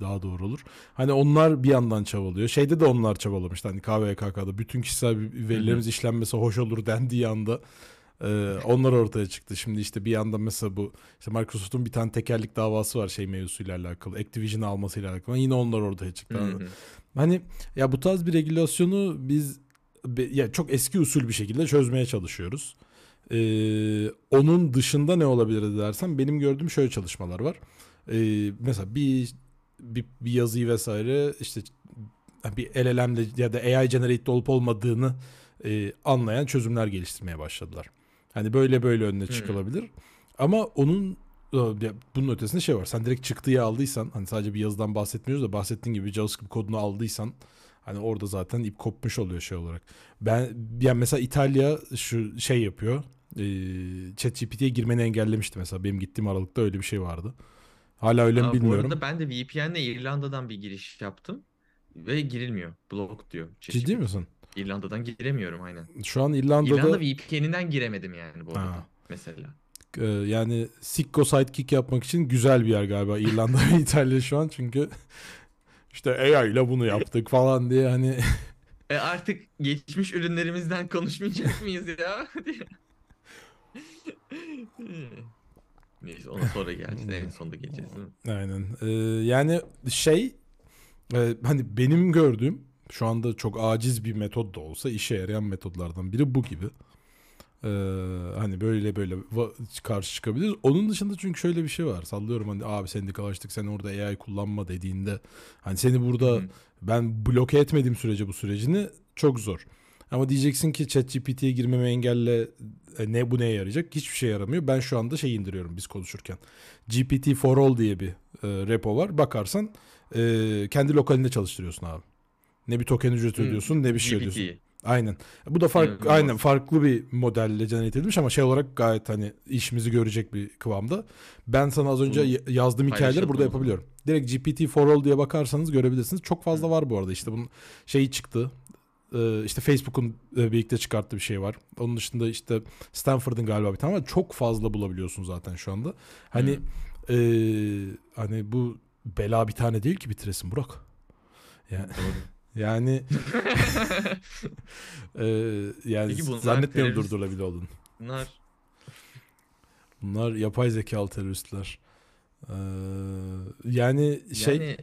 [SPEAKER 1] daha doğru olur. Hani onlar bir yandan çabalıyor. Şeyde de onlar çabalamıştı. Hani KVKK'da bütün kişisel verilerimiz işlenmesi hoş olur dendiği anda e, onlar ortaya çıktı. Şimdi işte bir yandan mesela bu işte Microsoft'un bir tane tekerlik davası var şey mevzusuyla alakalı. Activision'ı almasıyla alakalı. Yine onlar ortaya çıktı.
[SPEAKER 3] Hı hı.
[SPEAKER 1] Hani ya bu tarz bir regülasyonu biz ya çok eski usul bir şekilde çözmeye çalışıyoruz. Ee, onun dışında ne olabilir dersen benim gördüğüm şöyle çalışmalar var. Ee, mesela bir, bir bir yazıyı vesaire işte bir LLM'de ya da AI generated olup olmadığını e, anlayan çözümler geliştirmeye başladılar. Hani böyle böyle önüne
[SPEAKER 3] Hmm.
[SPEAKER 1] çıkılabilir. Ama onun e, bunun ötesinde şey var. Sen direkt çıktıyı aldıysan hani sadece bir yazıdan bahsetmiyoruz da bahsettiğin gibi JavaScript kodunu aldıysan hani orada zaten ip kopmuş oluyor şey olarak. Ben yani mesela İtalya şu şey yapıyor. E, ChatGPT'ye girmeni engellemişti mesela. Benim gittiğim aralıkta öyle bir şey vardı. Hala öyle mi
[SPEAKER 3] Aa, bu
[SPEAKER 1] bilmiyorum.
[SPEAKER 3] arada ben de VPN'le İrlanda'dan bir giriş yaptım ve girilmiyor. Block diyor.
[SPEAKER 1] Ciddi
[SPEAKER 3] ChatGPT.
[SPEAKER 1] misin?
[SPEAKER 3] İrlanda'dan giremiyorum aynen.
[SPEAKER 1] Şu an İrlanda'da
[SPEAKER 3] İrlanda VPN'inden giremedim yani bu arada
[SPEAKER 1] Ha.
[SPEAKER 3] mesela.
[SPEAKER 1] Ee, yani Sikko sidekick yapmak için güzel bir yer galiba İrlanda ve İtalya şu an çünkü işte AI ile bunu yaptık falan diye hani
[SPEAKER 3] E artık geçmiş ürünlerimizden konuşmayacak mıyız ya? Neyse ona sonra geleceğiz. En sonunda geleceğiz değil mi?
[SPEAKER 1] aynen Ee, yani şey e, hani benim gördüğüm Şu anda çok aciz bir metot da olsa işe yarayan metodlardan biri bu gibi. Ee, hani böyle böyle karşı çıkabiliriz. Onun dışında çünkü şöyle bir şey var. Sallıyorum hani abi sendikalaştık sen orada AI kullanma dediğinde hani seni burada
[SPEAKER 3] Hı.
[SPEAKER 1] ben bloke etmediğim sürece bu sürecini çok zor. Ama diyeceksin ki ChatGPT'ye girmemi engelle e, ne bu neye yarayacak? Hiçbir şey yaramıyor. Ben şu anda şey indiriyorum biz konuşurken. GPT for All diye bir e, repo var. Bakarsan e, kendi lokalinde çalıştırıyorsun abi. Ne bir token ücreti
[SPEAKER 3] Hı,
[SPEAKER 1] ödüyorsun ne bir şey ödüyorsun.
[SPEAKER 3] GPT.
[SPEAKER 1] Aynen. Bu da fark
[SPEAKER 3] İnanılmaz.
[SPEAKER 1] aynen farklı bir modelle generate edilmiş ama şey olarak gayet hani işimizi görecek bir kıvamda. Ben sana az önce
[SPEAKER 3] Bunu
[SPEAKER 1] yazdığım hikayeleri burada yapabiliyorum. Direkt GPT for all diye bakarsanız görebilirsiniz. Çok fazla var bu arada. İşte bunun şeyi çıktı. Ee, işte Facebook'un e, birlikte çıkarttığı bir şey var. Onun dışında işte Stanford'ın galiba bir tane var. Çok fazla bulabiliyorsun zaten şu anda. Hani e, hani bu bela bir tane değil ki bitiresin Burak. Yani yani e, yani
[SPEAKER 3] Peki bunlar
[SPEAKER 1] zannetmiyorum
[SPEAKER 3] terörist-
[SPEAKER 1] durdurulabilir olduğunu.
[SPEAKER 3] Bunlar
[SPEAKER 1] Bunlar yapay zekalı teröristler. Ee, yani şey
[SPEAKER 3] yani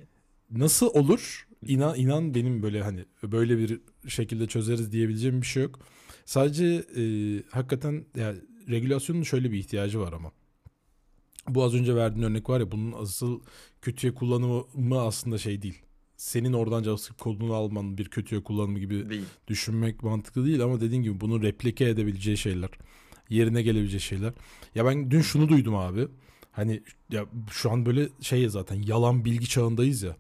[SPEAKER 1] nasıl olur? İnan inan benim böyle hani böyle bir şekilde çözeriz diyebileceğim bir şey yok. Sadece e, hakikaten yani regülasyonun şöyle bir ihtiyacı var ama. Bu az önce verdiğin örnek var ya bunun asıl kötüye kullanımı aslında şey değil. Senin oradan JavaScript kodunu alman bir kötüye kullanımı gibi
[SPEAKER 3] değil.
[SPEAKER 1] düşünmek mantıklı değil ama dediğin gibi bunu replike edebileceği şeyler, yerine gelebileceği şeyler. Ya ben dün şunu duydum abi. Hani ya şu an böyle şey ya zaten yalan bilgi çağındayız ya.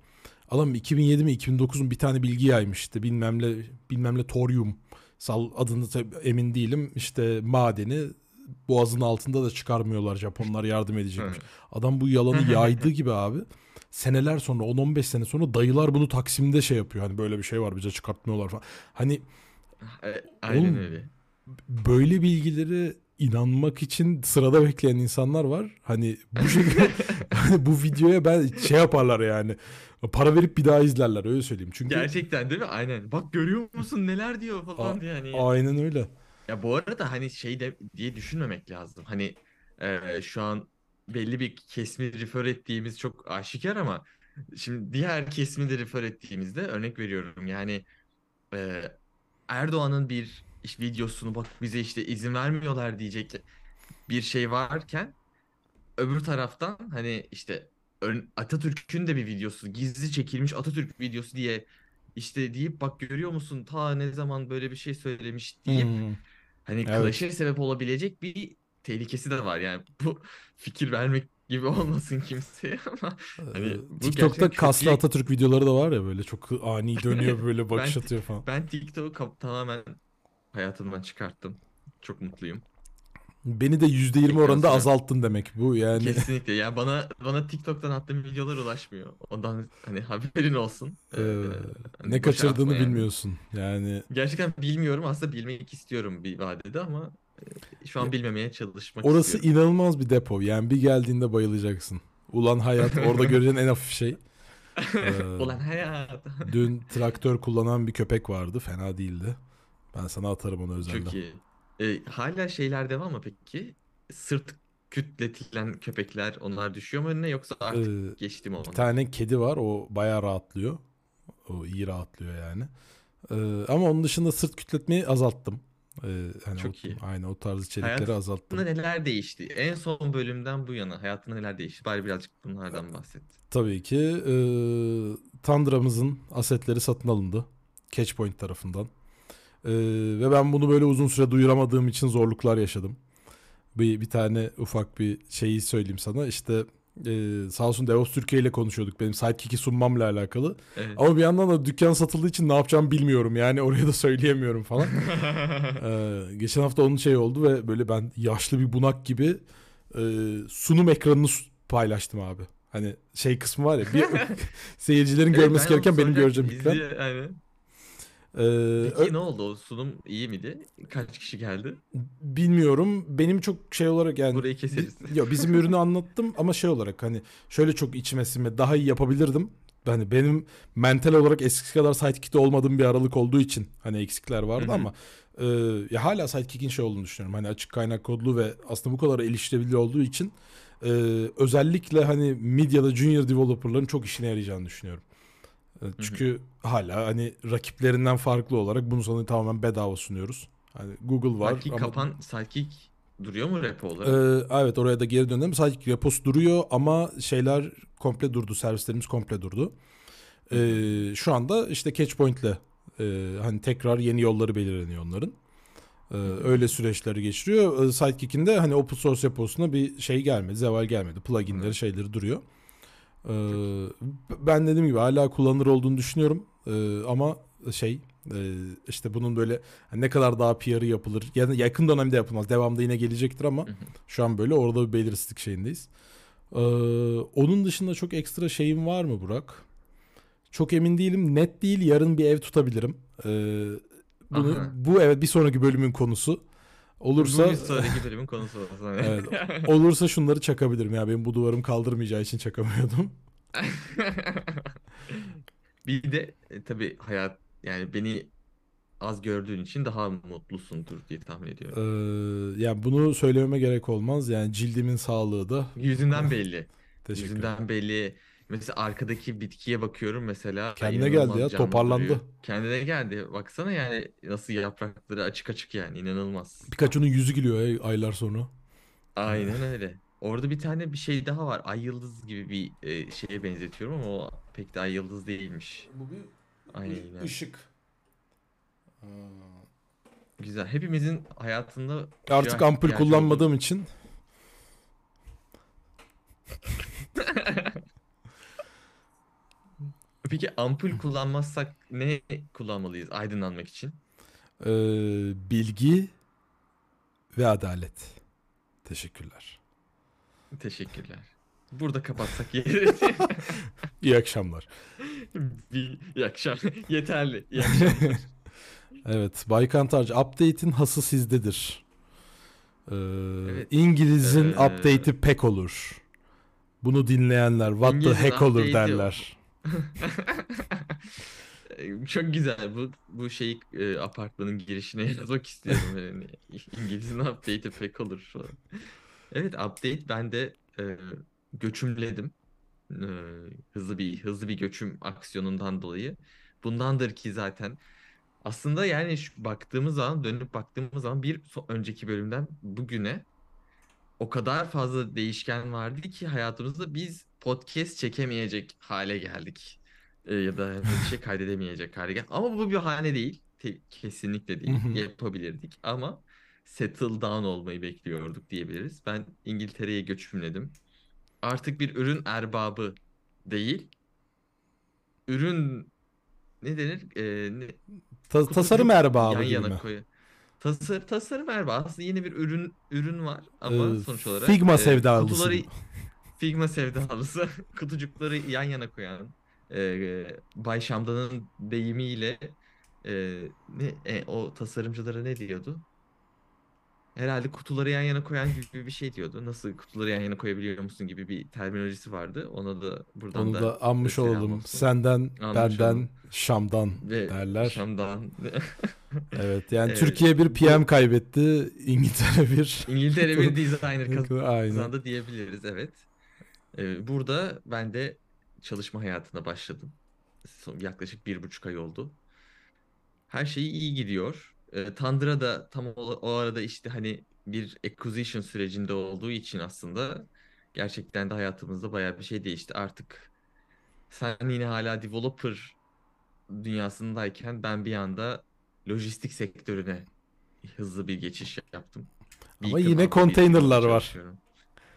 [SPEAKER 1] Adam 2007 mi 2009'un bir tane bilgi yaymıştı. Bilmem ne bilmem ne toryum. Sal adını tabii emin değilim. İşte madeni boğazın altında da çıkarmıyorlar Japonlar yardım edecekmiş. Adam bu yalanı yaydığı gibi abi. Seneler sonra 10-15 sene sonra dayılar bunu Taksim'de şey yapıyor. Hani böyle bir şey var bize çıkartmıyorlar falan. Hani
[SPEAKER 3] E, Aynen
[SPEAKER 1] Oğlum,
[SPEAKER 3] öyle.
[SPEAKER 1] böyle bilgileri inanmak için sırada bekleyen insanlar var. Hani bu şekilde hani bu videoya ben şey yaparlar yani. Para verip bir daha izlerler öyle söyleyeyim. Çünkü
[SPEAKER 3] Gerçekten değil mi? Aynen. Bak görüyor musun neler diyor falan diye hani.
[SPEAKER 1] aynen öyle.
[SPEAKER 3] Ya bu arada hani şey de diye düşünmemek lazım. Hani e, şu an belli bir kesimi refer ettiğimiz çok aşikar ama şimdi diğer kesimi de refer ettiğimizde örnek veriyorum. Yani e, Erdoğan'ın bir iş- videosunu bak bize işte izin vermiyorlar diyecek bir şey varken öbür taraftan hani işte Atatürk'ün de bir videosu gizli çekilmiş Atatürk videosu diye işte deyip bak görüyor musun ta ne zaman böyle bir şey söylemiş deyip
[SPEAKER 1] Hmm.
[SPEAKER 3] Hani
[SPEAKER 1] Evet.
[SPEAKER 3] clash'e sebep olabilecek bir tehlikesi de var. Yani bu fikir vermek gibi olmasın kimseye ama hani
[SPEAKER 1] Ee, TikTok'ta kaslı
[SPEAKER 3] kötüye-
[SPEAKER 1] Atatürk videoları da var ya böyle çok ani dönüyor böyle bakış
[SPEAKER 3] Ben-
[SPEAKER 1] atıyor falan.
[SPEAKER 3] ben TikTok'u tamamen hayatımdan çıkarttım. Çok mutluyum.
[SPEAKER 1] Beni de %20
[SPEAKER 3] Tekrar
[SPEAKER 1] oranında azalttın demek bu yani.
[SPEAKER 3] Kesinlikle. Yani bana bana TikTok'tan attığım videolar ulaşmıyor. Ondan hani haberin olsun.
[SPEAKER 1] Ee,
[SPEAKER 3] Ee, hani
[SPEAKER 1] ne
[SPEAKER 3] boşa
[SPEAKER 1] kaçırdığını
[SPEAKER 3] atma yani.
[SPEAKER 1] bilmiyorsun. Yani
[SPEAKER 3] Gerçekten bilmiyorum. Aslında bilmek istiyorum bir vadede ama e, şu an bilmemeye çalışmak
[SPEAKER 1] orası
[SPEAKER 3] istiyorum.
[SPEAKER 1] inanılmaz bir depo. Yani bir geldiğinde bayılacaksın. Ulan hayat orada göreceğin en hafif şey. Ee,
[SPEAKER 3] Ulan hayat.
[SPEAKER 1] Dün traktör kullanan bir köpek vardı. Fena değildi. Ben sana atarım onu özelden.
[SPEAKER 3] Çok iyi. E, hala şeyler devam mı peki? Sırt kütletilen köpekler onlar düşüyor mu önüne yoksa artık
[SPEAKER 1] Ee,
[SPEAKER 3] geçti mi
[SPEAKER 1] bir
[SPEAKER 3] onu?
[SPEAKER 1] tane kedi var. O bayağı rahatlıyor. O iyi rahatlıyor yani. Ee, ama onun dışında sırt kütletmeyi azalttım. Ee, hani
[SPEAKER 3] Çok
[SPEAKER 1] o,
[SPEAKER 3] iyi.
[SPEAKER 1] Aynen o tarz içerikleri
[SPEAKER 3] Hayatında
[SPEAKER 1] azalttım.
[SPEAKER 3] neler değişti? En son bölümden bu yana hayatında neler değişti? Bari birazcık bunlardan bahset.
[SPEAKER 1] Tabii ki e, Tandra'mızın asetleri satın alındı. Catchpoint tarafından. E, ve ben bunu böyle uzun süre duyuramadığım için zorluklar yaşadım. Bir, bir tane ufak bir şeyi söyleyeyim sana. İşte e, sağ olsun DevOps Türkiye ile konuşuyorduk benim Sidekick'i sunmamla alakalı.
[SPEAKER 3] Evet.
[SPEAKER 1] Ama bir yandan da dükkan satıldığı için ne yapacağımı bilmiyorum. Yani oraya da söyleyemiyorum falan. Ee, geçen hafta onun şey oldu ve böyle ben yaşlı bir bunak gibi e, sunum ekranını paylaştım abi. Hani şey kısmı var ya bir seyircilerin
[SPEAKER 3] Evet,
[SPEAKER 1] görmesi gereken benim göreceğim ekran.
[SPEAKER 3] Aynen.
[SPEAKER 1] Ee,
[SPEAKER 3] Peki ne oldu? O sunum iyi miydi? Kaç kişi geldi?
[SPEAKER 1] bilmiyorum. Benim çok şey olarak yani
[SPEAKER 3] Burayı keseriz.
[SPEAKER 1] Yo, bizim ürünü anlattım ama şey olarak hani şöyle çok içime sinme daha iyi yapabilirdim. Hani benim mental olarak eskisi kadar sidekick'te olmadığım bir aralık olduğu için hani eksikler vardı
[SPEAKER 3] Hı hı.
[SPEAKER 1] ama e, ya hala sidekick'in şey olduğunu düşünüyorum. Hani açık kaynak kodlu ve aslında bu kadar erişilebilir olduğu için e, özellikle hani mid ya da junior developerların çok işine yarayacağını düşünüyorum. Çünkü hala hani rakiplerinden farklı olarak bunu sana tamamen bedava sunuyoruz. Hani Google var
[SPEAKER 3] Sidekick
[SPEAKER 1] ama
[SPEAKER 3] kapan Sidekick duruyor mu repo olarak?
[SPEAKER 1] Ee, evet oraya da geri dönelim. Sadece repos duruyor ama şeyler komple durdu. Servislerimiz komple durdu. Ee, şu anda işte Catchpoint'le e, hani tekrar yeni yolları belirleniyor onların. Ee, öyle süreçleri geçiriyor. Ee, Sidekick'in de hani open source reposuna bir şey gelmedi. Zeval gelmedi. Pluginleri
[SPEAKER 3] Evet.
[SPEAKER 1] şeyleri duruyor. Ee, ben dediğim gibi hala kullanılır olduğunu düşünüyorum. Ee, ama şey e, işte bunun böyle ne kadar daha PR'ı yapılır. Yani yakın dönemde yapılmaz. Devamda yine gelecektir ama şu an böyle orada bir belirsizlik şeyindeyiz. Ee, onun dışında çok ekstra şeyim var mı Burak? Çok emin değilim. Net değil. Yarın bir ev tutabilirim. Ee, bunu, bu evet bir sonraki bölümün konusu. Olursa
[SPEAKER 3] sonraki bölümün konusu olsun.
[SPEAKER 1] Evet. olursa şunları çakabilirim ya. Benim bu duvarım kaldırmayacağı için çakamıyordum.
[SPEAKER 3] Bir de e, tabii hayat yani beni az gördüğün için daha mutlusundur diye tahmin ediyorum.
[SPEAKER 1] Ee, yani bunu söylememe gerek olmaz. Yani cildimin sağlığı da
[SPEAKER 3] Yüzünden belli.
[SPEAKER 1] teşekkür.
[SPEAKER 3] Yüzünden belli. Mesela arkadaki bitkiye bakıyorum mesela.
[SPEAKER 1] Kendine geldi ya,
[SPEAKER 3] canlı
[SPEAKER 1] toparlandı.
[SPEAKER 3] duruyor. Kendine geldi. Baksana yani nasıl yaprakları açık açık yani inanılmaz.
[SPEAKER 1] Birkaçının yüzü gülüyor ya aylar sonra.
[SPEAKER 3] Aynen öyle. Orada bir tane bir şey daha var. Ay yıldız gibi bir e, şeye benzetiyorum ama o pek de ay yıldız değilmiş.
[SPEAKER 1] Bu bir
[SPEAKER 3] Aynen.
[SPEAKER 1] ışık.
[SPEAKER 3] Güzel. Hepimizin hayatında
[SPEAKER 1] Artık
[SPEAKER 3] ışığa
[SPEAKER 1] ampul
[SPEAKER 3] ihtiyacı
[SPEAKER 1] kullanmadığım için
[SPEAKER 3] Peki ampul kullanmazsak ne kullanmalıyız aydınlanmak için?
[SPEAKER 1] e, bilgi ve adalet. Teşekkürler.
[SPEAKER 3] Teşekkürler. Burada kapatsak yeriz.
[SPEAKER 1] İyi akşamlar.
[SPEAKER 3] Bir iyi akşam. Yeterli. İyi.
[SPEAKER 1] Evet, Bay Kantarcı, update'in hası sizdedir. Ee,
[SPEAKER 3] Evet.
[SPEAKER 1] İngiliz'in
[SPEAKER 3] Ee,
[SPEAKER 1] update'i pek olur. Bunu dinleyenler what the
[SPEAKER 3] İngiliz'in
[SPEAKER 1] heck olur derler.
[SPEAKER 3] Çok güzel. Bu bu şeyi e, apartmanın girişine yazmak istiyorum. Yani. İngiliz'in update'i pek olur falan. Evet update ben de e, göçümledim. E, hızlı bir hızlı bir göçüm aksiyonundan dolayı. Bundandır ki zaten aslında yani şu baktığımız zaman dönüp baktığımız zaman bir önceki bölümden bugüne o kadar fazla değişken vardı ki hayatımızda biz podcast çekemeyecek hale geldik. E, ya da bir şey kaydedemeyecek hale geldik. Ama bu bir bahane değil. Te- kesinlikle değil. Yapabilirdik ama settle down olmayı bekliyorduk diyebiliriz. Ben İngiltere'ye göçümledim. Artık bir ürün erbabı değil. Ürün ne denir? E, ne-
[SPEAKER 1] Ta- tasarım erbabı
[SPEAKER 3] yan yana
[SPEAKER 1] mi?
[SPEAKER 3] koy. Tasar, tasarım erbabı. Aslında yeni bir ürün ürün var ama
[SPEAKER 1] Ee,
[SPEAKER 3] sonuç olarak
[SPEAKER 1] Figma
[SPEAKER 3] e,
[SPEAKER 1] sevdalısı
[SPEAKER 3] kutuları
[SPEAKER 1] mı?
[SPEAKER 3] Figma sevdalısı kutucukları yan yana koyan e, Bay Şamdan'ın deyimiyle e, ne e, o tasarımcılara ne diyordu? Herhalde kutuları yan yana koyan gibi bir şey diyordu. Nasıl kutuları yan yana koyabiliyor musun gibi bir terminolojisi vardı. Ona da buradan
[SPEAKER 1] Onu
[SPEAKER 3] da
[SPEAKER 1] da anmış olalım.
[SPEAKER 3] olsun.
[SPEAKER 1] Senden,
[SPEAKER 3] Anmış
[SPEAKER 1] benden,
[SPEAKER 3] olalım.
[SPEAKER 1] Şam'dan
[SPEAKER 3] Ve
[SPEAKER 1] derler.
[SPEAKER 3] Şam'dan
[SPEAKER 1] Evet, yani
[SPEAKER 3] Evet,
[SPEAKER 1] Türkiye bir PM kaybetti, İngiltere bir
[SPEAKER 3] İngiltere bir designer
[SPEAKER 1] Aynen.
[SPEAKER 3] kazandı diyebiliriz evet. Ee, burada ben de çalışma hayatına başladım. Son, yaklaşık bir buçuk ay oldu. Her şey iyi gidiyor. Ee, Tandıra da tam o, o arada işte hani bir acquisition sürecinde olduğu için aslında gerçekten de hayatımızda bayağı bir şey değişti. Artık sen yine hala developer dünyasındayken ben bir anda lojistik sektörüne hızlı bir geçiş yaptım.
[SPEAKER 1] Ama
[SPEAKER 3] Beacon
[SPEAKER 1] yine
[SPEAKER 3] bir
[SPEAKER 1] konteynerlar var.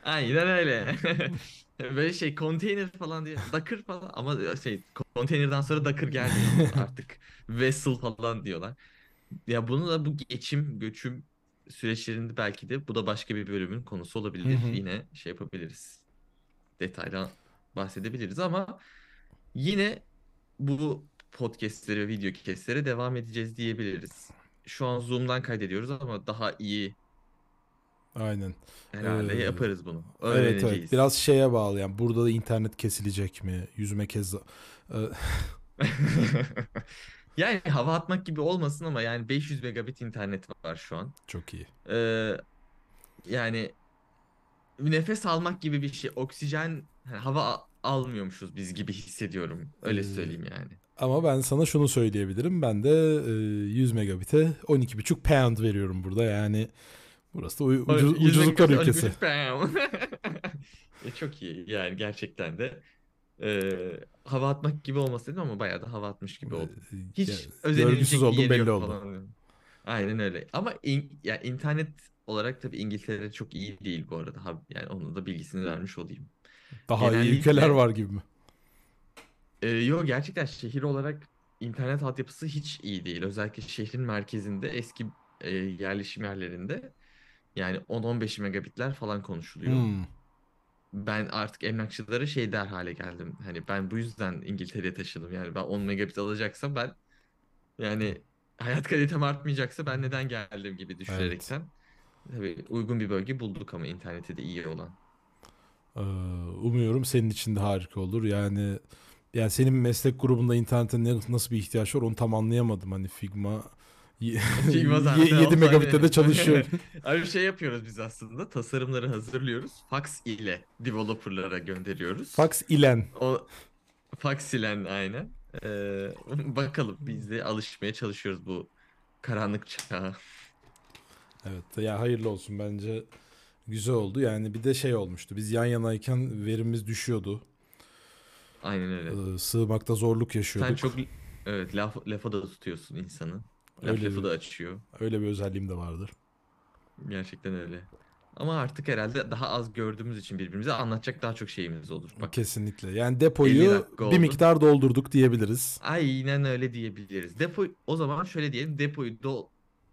[SPEAKER 3] Aynen öyle. Böyle şey konteyner falan diye Docker falan ama şey konteynerden sonra Docker gelmiyor artık vessel falan diyorlar. Ya bunu da bu geçim göçüm süreçlerinde belki de bu da başka bir bölümün konusu olabilir.
[SPEAKER 1] Hı hı.
[SPEAKER 3] Yine şey yapabiliriz. Detaylı bahsedebiliriz ama yine bu podcastlere ve video kestlere devam edeceğiz diyebiliriz. Şu an Zoom'dan kaydediyoruz ama daha iyi
[SPEAKER 1] Aynen.
[SPEAKER 3] herhalde
[SPEAKER 1] Ee,
[SPEAKER 3] yaparız bunu.
[SPEAKER 1] Evet
[SPEAKER 3] Öğreneceğiz.
[SPEAKER 1] evet. Biraz şeye bağlı yani. Burada da internet kesilecek mi? Yüzme kez Ee,
[SPEAKER 3] Yani hava atmak gibi olmasın ama yani 500 megabit internet var şu an.
[SPEAKER 1] çok iyi.
[SPEAKER 3] Ee, yani nefes almak gibi bir şey. Oksijen, yani hava almıyormuşuz biz gibi hissediyorum. Öyle
[SPEAKER 1] Ee,
[SPEAKER 3] söyleyeyim yani.
[SPEAKER 1] Ama ben sana şunu söyleyebilirim. Ben de e, 100 megabit'e 12,5 pound veriyorum burada. Yani burası da ucuz, ucuzluklar ülkesi.
[SPEAKER 3] 12 pound. E, çok iyi yani gerçekten de e, hava atmak gibi olmasın dedim ama bayağı da hava atmış gibi oldu. Hiç
[SPEAKER 1] Ya,
[SPEAKER 3] özenilecek
[SPEAKER 1] oldum
[SPEAKER 3] yeri
[SPEAKER 1] belli
[SPEAKER 3] yok
[SPEAKER 1] oldu.
[SPEAKER 3] falan. Aynen öyle. Ama in- ya internet olarak tabii İngiltere çok iyi değil bu arada. Yani onun da bilgisini vermiş olayım.
[SPEAKER 1] Daha iyi
[SPEAKER 3] genellikle-
[SPEAKER 1] ülkeler var gibi mi?
[SPEAKER 3] Ee, yo gerçekten şehir olarak internet altyapısı hiç iyi değil. Özellikle şehrin merkezinde eski e, yerleşim yerlerinde yani 10-15 megabitler falan konuşuluyor.
[SPEAKER 1] Hmm.
[SPEAKER 3] Ben artık emlakçılara şey der hale geldim. Hani ben bu yüzden İngiltere'ye taşındım. Yani ben 10 megabit alacaksam ben yani hayat kalitem artmayacaksa ben neden geldim gibi düşünerekten. Tabii uygun bir bölge bulduk ama interneti de iyi olan.
[SPEAKER 1] Ee, umuyorum senin için de harika olur. Yani yani senin meslek grubunda internete ne, nasıl bir ihtiyaç var onu tam anlayamadım. Hani Figma
[SPEAKER 3] Figma
[SPEAKER 1] 7
[SPEAKER 3] zaten olsa
[SPEAKER 1] megabitte de çalışıyor.
[SPEAKER 3] Abi bir şey yapıyoruz biz aslında. Tasarımları hazırlıyoruz. Fax ile developerlara gönderiyoruz.
[SPEAKER 1] Fax ilen.
[SPEAKER 3] O fax ile aynen. Ee, bakalım biz de alışmaya çalışıyoruz bu karanlık çağa.
[SPEAKER 1] Evet ya hayırlı olsun bence güzel oldu. Yani bir de şey olmuştu. Biz yan yanayken verimimiz düşüyordu.
[SPEAKER 3] Aynen öyle.
[SPEAKER 1] Ee, sığmakta zorluk yaşıyorduk.
[SPEAKER 3] Sen çok evet laf, lafa da tutuyorsun insanı.
[SPEAKER 1] Öyle bir-
[SPEAKER 3] da açıyor.
[SPEAKER 1] Öyle bir özelliğim de vardır.
[SPEAKER 3] Gerçekten öyle. Ama artık herhalde daha az gördüğümüz için birbirimize anlatacak daha çok şeyimiz olur. Bak
[SPEAKER 1] Kesinlikle. Yani
[SPEAKER 3] 50
[SPEAKER 1] depoyu bir miktar doldurduk diyebiliriz.
[SPEAKER 3] Aynen öyle diyebiliriz. Depo o zaman şöyle diyelim depoyu do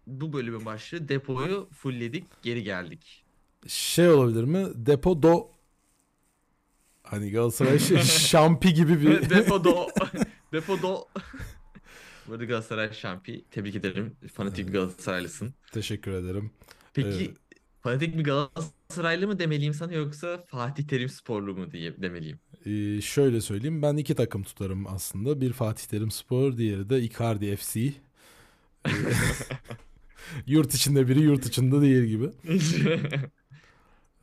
[SPEAKER 3] bu bölümün başlığı depoyu fullledik geri geldik.
[SPEAKER 1] Şey olabilir mi? Depo do Hani Galatasaray şampi gibi bir
[SPEAKER 3] depo do depo do Burada Galatasaray şampi. Tebrik ederim. Fanatik bir Galatasaraylısın.
[SPEAKER 1] Teşekkür ederim.
[SPEAKER 3] Peki
[SPEAKER 1] Evet.
[SPEAKER 3] fanatik bir Galatasaraylı mı demeliyim sana yoksa Fatih Terim sporlu mu diye demeliyim?
[SPEAKER 1] Ee, şöyle söyleyeyim ben iki takım tutarım aslında. Bir Fatih Terim Spor, diğeri de Icardi FC. Ee, yurt içinde biri, yurt içinde diğeri gibi.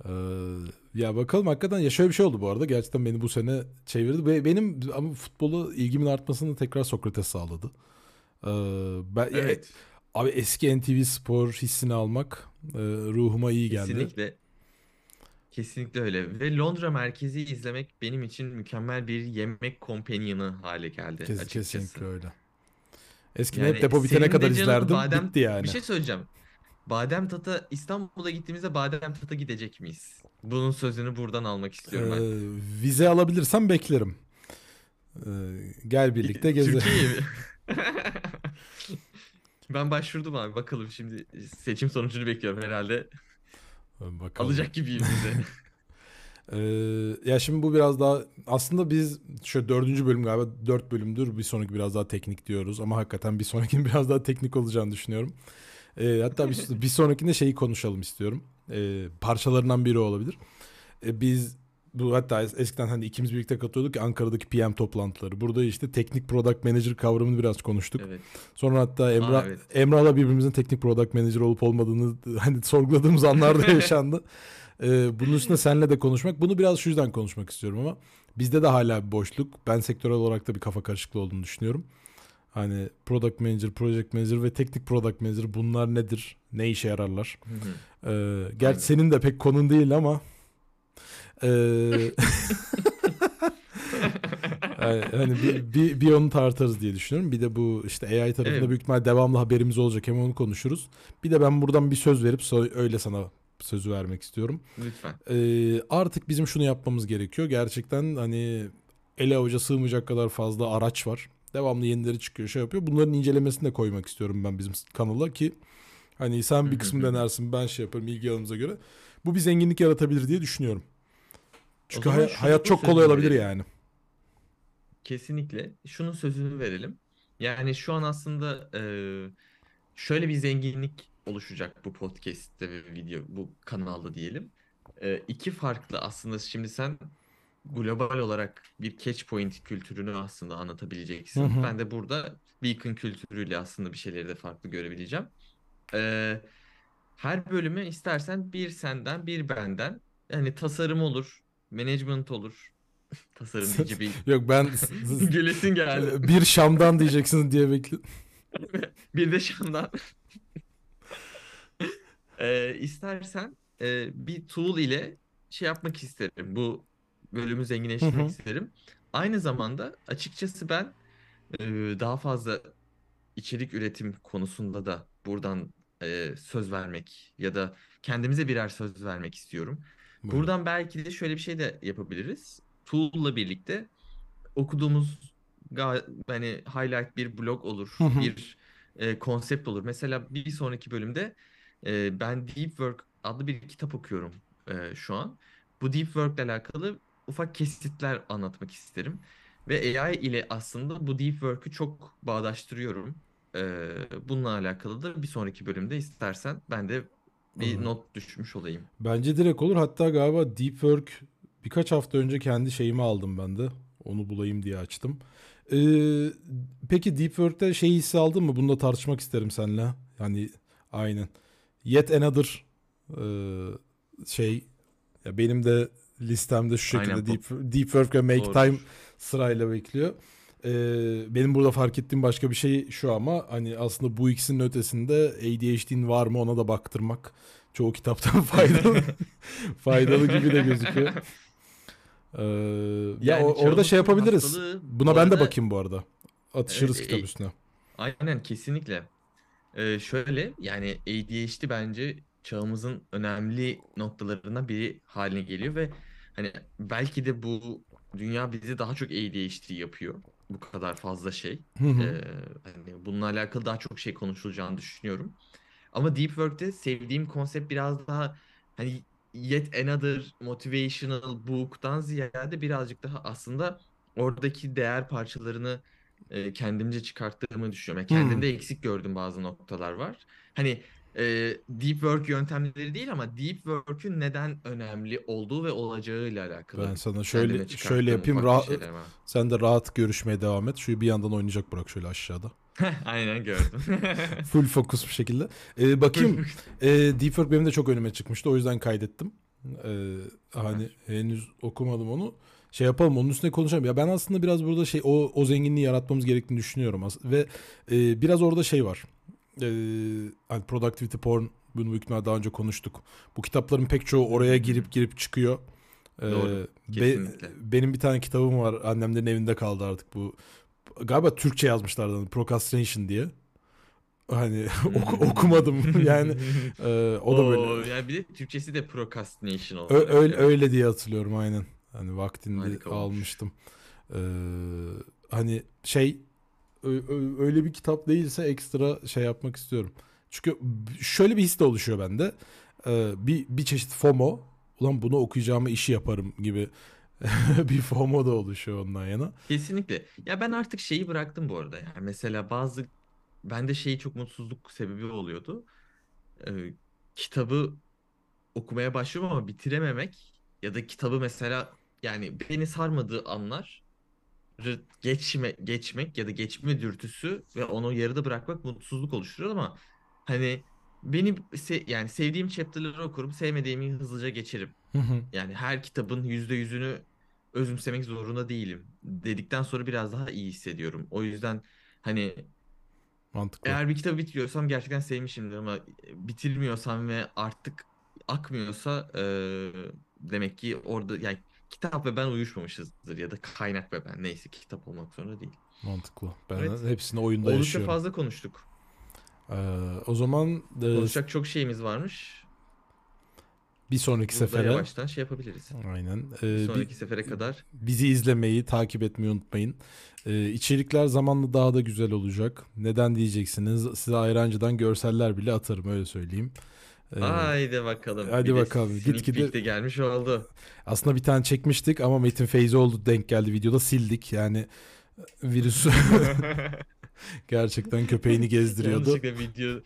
[SPEAKER 1] Ee, ya bakalım hakikaten ya şöyle bir şey oldu bu arada. Gerçekten beni bu sene çevirdi. Ve benim ama futbola ilgimin artmasını tekrar Sokrates sağladı. Ee, ben,
[SPEAKER 3] Evet.
[SPEAKER 1] abi eski NTV Spor hissini almak e, ruhuma iyi geldi.
[SPEAKER 3] Kesinlikle. Kesinlikle öyle. Ve Londra merkezi izlemek benim için mükemmel bir yemek companion'ı hale geldi
[SPEAKER 1] Kes-
[SPEAKER 3] açıkçası.
[SPEAKER 1] kesinlikle öyle. Eskiden
[SPEAKER 3] Yani
[SPEAKER 1] hep depo bitene kadar
[SPEAKER 3] de
[SPEAKER 1] izlerdim.
[SPEAKER 3] badem-
[SPEAKER 1] Bitti yani.
[SPEAKER 3] Bir şey söyleyeceğim. Badem Tata İstanbul'a gittiğimizde Badem Tata gidecek miyiz? Bunun sözünü buradan almak istiyorum ben.
[SPEAKER 1] Ee, vize alabilirsem beklerim. Ee, gel birlikte gezelim.
[SPEAKER 3] Türkiye'ye mi? Ben başvurdum abi. Bakalım şimdi seçim sonucunu bekliyorum herhalde.
[SPEAKER 1] Bakalım.
[SPEAKER 3] Alacak gibiyim bize.
[SPEAKER 1] Ee, ya şimdi bu biraz daha aslında biz şöyle dördüncü bölüm galiba dört bölümdür bir sonraki biraz daha teknik diyoruz ama hakikaten bir sonrakinin biraz daha teknik olacağını düşünüyorum. Ee, hatta bir, bir sonrakinde şeyi konuşalım istiyorum. Ee, parçalarından biri olabilir. Ee, biz bu hatta es- eskiden hani ikimiz birlikte katılıyorduk ya Ankara'daki PM toplantıları. Burada işte teknik product manager kavramını biraz konuştuk.
[SPEAKER 3] Evet.
[SPEAKER 1] Sonra hatta Emrah,
[SPEAKER 3] Aa, evet.
[SPEAKER 1] Emrah'la birbirimizin teknik product manager olup olmadığını hani sorguladığımız anlar da yaşandı. Ee, bunun üstüne seninle de konuşmak. Bunu biraz şu yüzden konuşmak istiyorum ama bizde de hala bir boşluk. Ben sektörel olarak da bir kafa karışıklığı olduğunu düşünüyorum. Hani product manager, project manager ve teknik product manager bunlar nedir? Ne işe yararlar?
[SPEAKER 3] Hı hı.
[SPEAKER 1] Ee, gerçi
[SPEAKER 3] Aynen.
[SPEAKER 1] senin de pek konun değil ama ee, yani hani bir, bir, bir onu tartarız diye düşünüyorum. Bir de bu işte AI tarafında
[SPEAKER 3] Evet.
[SPEAKER 1] büyük ihtimal devamlı haberimiz olacak. Hem onu konuşuruz. Bir de ben buradan bir söz verip so- öyle sana sözü vermek istiyorum.
[SPEAKER 3] Lütfen.
[SPEAKER 1] Ee, artık bizim şunu yapmamız gerekiyor. Gerçekten hani ele avuca sığmayacak kadar fazla araç var. Devamlı yenileri çıkıyor şey yapıyor. Bunların incelemesini de koymak istiyorum ben bizim kanala ki hani sen bir kısmı denersin ben şey yaparım ilgi alanımıza göre. Bu bir zenginlik yaratabilir diye düşünüyorum. Çünkü hay-
[SPEAKER 3] şunu
[SPEAKER 1] hayat çok
[SPEAKER 3] sözünü
[SPEAKER 1] kolay olabilir
[SPEAKER 3] verelim.
[SPEAKER 1] yani.
[SPEAKER 3] Kesinlikle. Şunun sözünü verelim. Yani şu an aslında e, şöyle bir zenginlik oluşacak bu podcast'te ve video bu kanalda diyelim. E, iki farklı aslında şimdi sen global olarak bir catch point kültürünü aslında anlatabileceksin.
[SPEAKER 1] Hı hı.
[SPEAKER 3] Ben de burada beacon kültürüyle aslında bir şeyleri de farklı görebileceğim. E, her bölüme istersen bir senden bir benden yani tasarım olur, management olur, tasarımcı bir
[SPEAKER 1] Yok ben
[SPEAKER 3] gülesin geldi.
[SPEAKER 1] bir Şam'dan diyeceksiniz diye bekliyorum.
[SPEAKER 3] Bir de Şam'dan. Ee, istersen e, bir tool ile şey yapmak isterim. Bu bölümü zenginleştirmek isterim. Aynı zamanda açıkçası ben e, daha fazla içerik üretim konusunda da buradan e, söz vermek ya da kendimize birer söz vermek istiyorum.
[SPEAKER 1] Buyurun.
[SPEAKER 3] Buradan belki de şöyle bir şey de yapabiliriz. Tool'la birlikte okuduğumuz hani highlight bir blog olur, bir e, konsept olur. Mesela bir sonraki bölümde e, ben Deep Work adlı bir kitap okuyorum e, şu an. Bu Deep Work ile alakalı ufak kesitler anlatmak isterim. Ve AI ile aslında bu Deep Work'ü çok bağdaştırıyorum. E, bununla alakalı da bir sonraki bölümde istersen ben de bir
[SPEAKER 1] Olur.
[SPEAKER 3] not düşmüş olayım.
[SPEAKER 1] Bence direkt olur. Hatta galiba Deep Work birkaç hafta önce kendi şeyimi aldım ben de. Onu bulayım diye açtım. Ee, peki Deep Work'te şey hissi aldın mı? Bunu da tartışmak isterim seninle. Yani aynen. Yet another e, şey ya benim de listemde şu şekilde
[SPEAKER 3] Aynen,
[SPEAKER 1] Deep, Deep Work ve Make
[SPEAKER 3] Doğrudur.
[SPEAKER 1] Time sırayla bekliyor. Ee, benim burada fark ettiğim başka bir şey şu ama hani aslında bu ikisinin ötesinde ADHD'in var mı ona da baktırmak çoğu kitaptan faydalı faydalı gibi de gözüküyor. Ee, ya
[SPEAKER 3] Yani
[SPEAKER 1] o- orada şey yapabiliriz.
[SPEAKER 3] hastalığı
[SPEAKER 1] Buna
[SPEAKER 3] bu
[SPEAKER 1] ben de
[SPEAKER 3] arada-
[SPEAKER 1] bakayım bu arada. Atışırız
[SPEAKER 3] Evet,
[SPEAKER 1] kitap üstüne.
[SPEAKER 3] Aynen kesinlikle. Ee, şöyle yani ADHD bence çağımızın önemli noktalarından biri haline geliyor ve hani belki de bu dünya bizi daha çok ADHD yapıyor. Bu kadar fazla şey.
[SPEAKER 1] Hı hı.
[SPEAKER 3] Ee, hani bununla alakalı daha çok şey konuşulacağını düşünüyorum. Ama Deep Work'te sevdiğim konsept biraz daha hani yet another motivational book'tan ziyade birazcık daha aslında oradaki değer parçalarını e, kendimce çıkarttığımı düşünüyorum. Yani kendimde eksik gördüğüm bazı noktalar var. Hani e, Deep Work yöntemleri değil ama Deep Work'ün neden önemli olduğu ve olacağıyla alakalı.
[SPEAKER 1] Ben sana şöyle şöyle yapayım. Rahat, sen de rahat görüşmeye devam et. Şu bir yandan oynayacak bırak şöyle aşağıda.
[SPEAKER 3] Aynen gördüm.
[SPEAKER 1] Full fokus bir şekilde. Ee, bakayım. e, Deep Work benim de çok önüme çıkmıştı. O yüzden kaydettim. Ee, hani henüz okumadım onu. Şey yapalım onun üstüne konuşalım. Ya ben aslında biraz burada şey o, o zenginliği yaratmamız gerektiğini düşünüyorum. Ve e, biraz orada şey var. Ee, hani productivity porn bunu büyük ihtimalle daha önce konuştuk. Bu kitapların pek çoğu oraya girip girip çıkıyor. Ee,
[SPEAKER 3] Doğru,
[SPEAKER 1] be- benim bir tane kitabım var. Annemlerin evinde kaldı artık bu. Galiba Türkçe yazmışlardı. Procrastination diye. Hani oku- okumadım yani. Ee, o da
[SPEAKER 3] Oo,
[SPEAKER 1] böyle.
[SPEAKER 3] Yani bir de Türkçesi de procrastination oldu.
[SPEAKER 1] Ö- öyle, öyle diye hatırlıyorum aynen. Hani vaktinde
[SPEAKER 3] Harika olmuş.
[SPEAKER 1] almıştım. Ee, hani şey öyle bir kitap değilse ekstra şey yapmak istiyorum. Çünkü şöyle bir his de oluşuyor bende. Ee, bir bir çeşit FOMO. Ulan bunu okuyacağımı işi yaparım gibi bir FOMO da oluşuyor ondan yana.
[SPEAKER 3] Kesinlikle. Ya ben artık şeyi bıraktım bu arada. Yani mesela bazı bende şeyi çok mutsuzluk sebebi oluyordu. Ee, kitabı okumaya başlıyorum ama bitirememek ya da kitabı mesela yani beni sarmadığı anlar geçme, geçmek ya da geçme dürtüsü ve onu yarıda bırakmak mutsuzluk oluşturuyor ama hani beni se- yani sevdiğim chapter'ları okurum, sevmediğimi hızlıca geçerim. Yani her kitabın yüzde yüzünü özümsemek zorunda değilim dedikten sonra biraz daha iyi hissediyorum. O yüzden hani
[SPEAKER 1] Mantıklı.
[SPEAKER 3] eğer bir kitabı bitiriyorsam gerçekten sevmişimdir ama bitirmiyorsam ve artık akmıyorsa eee, demek ki orada yani kitap ve ben uyuşmamışızdır ya da kaynak ve ben neyse kitap olmak zorunda değil.
[SPEAKER 1] Mantıklı. Ben
[SPEAKER 3] Evet.
[SPEAKER 1] hepsini oyunda
[SPEAKER 3] Oldukça
[SPEAKER 1] yaşıyorum.
[SPEAKER 3] fazla konuştuk.
[SPEAKER 1] Ee, o zaman e,
[SPEAKER 3] Konuşacak çok şeyimiz varmış.
[SPEAKER 1] bir sonraki
[SPEAKER 3] Burada
[SPEAKER 1] sefere
[SPEAKER 3] yavaştan şey yapabiliriz.
[SPEAKER 1] aynen.
[SPEAKER 3] Bir
[SPEAKER 1] Ee, bir-
[SPEAKER 3] sonraki sefere kadar
[SPEAKER 1] bizi izlemeyi, takip etmeyi unutmayın. Ee, içerikler zamanla daha da güzel olacak. Neden diyeceksiniz? Size Ayrancı'dan görseller bile atarım öyle söyleyeyim. Ee,
[SPEAKER 3] Haydi bakalım.
[SPEAKER 1] hadi
[SPEAKER 3] Bir
[SPEAKER 1] bakalım. Gitgide-
[SPEAKER 3] gelmiş oldu.
[SPEAKER 1] aslında bir tane çekmiştik ama Metin Feyzoğlu denk geldi videoda sildik. Yani virüs gerçekten köpeğini gezdiriyordu.
[SPEAKER 3] Yanlışlıkla video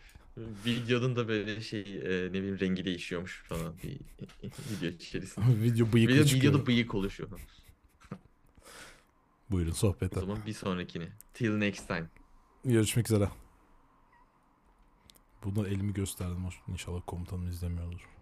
[SPEAKER 3] videonun da böyle şey e, ne bileyim rengi değişiyormuş falan bir video içerisinde.
[SPEAKER 1] Video bıyıklı
[SPEAKER 3] Video,
[SPEAKER 1] çıkıyor.
[SPEAKER 3] videoda bıyık oluşuyor.
[SPEAKER 1] Buyurun
[SPEAKER 3] O
[SPEAKER 1] sohbete.
[SPEAKER 3] zaman bir sonrakini. Till next time.
[SPEAKER 1] Görüşmek üzere. Buna elimi gösterdim. İnşallah komutanım izlemiyordur.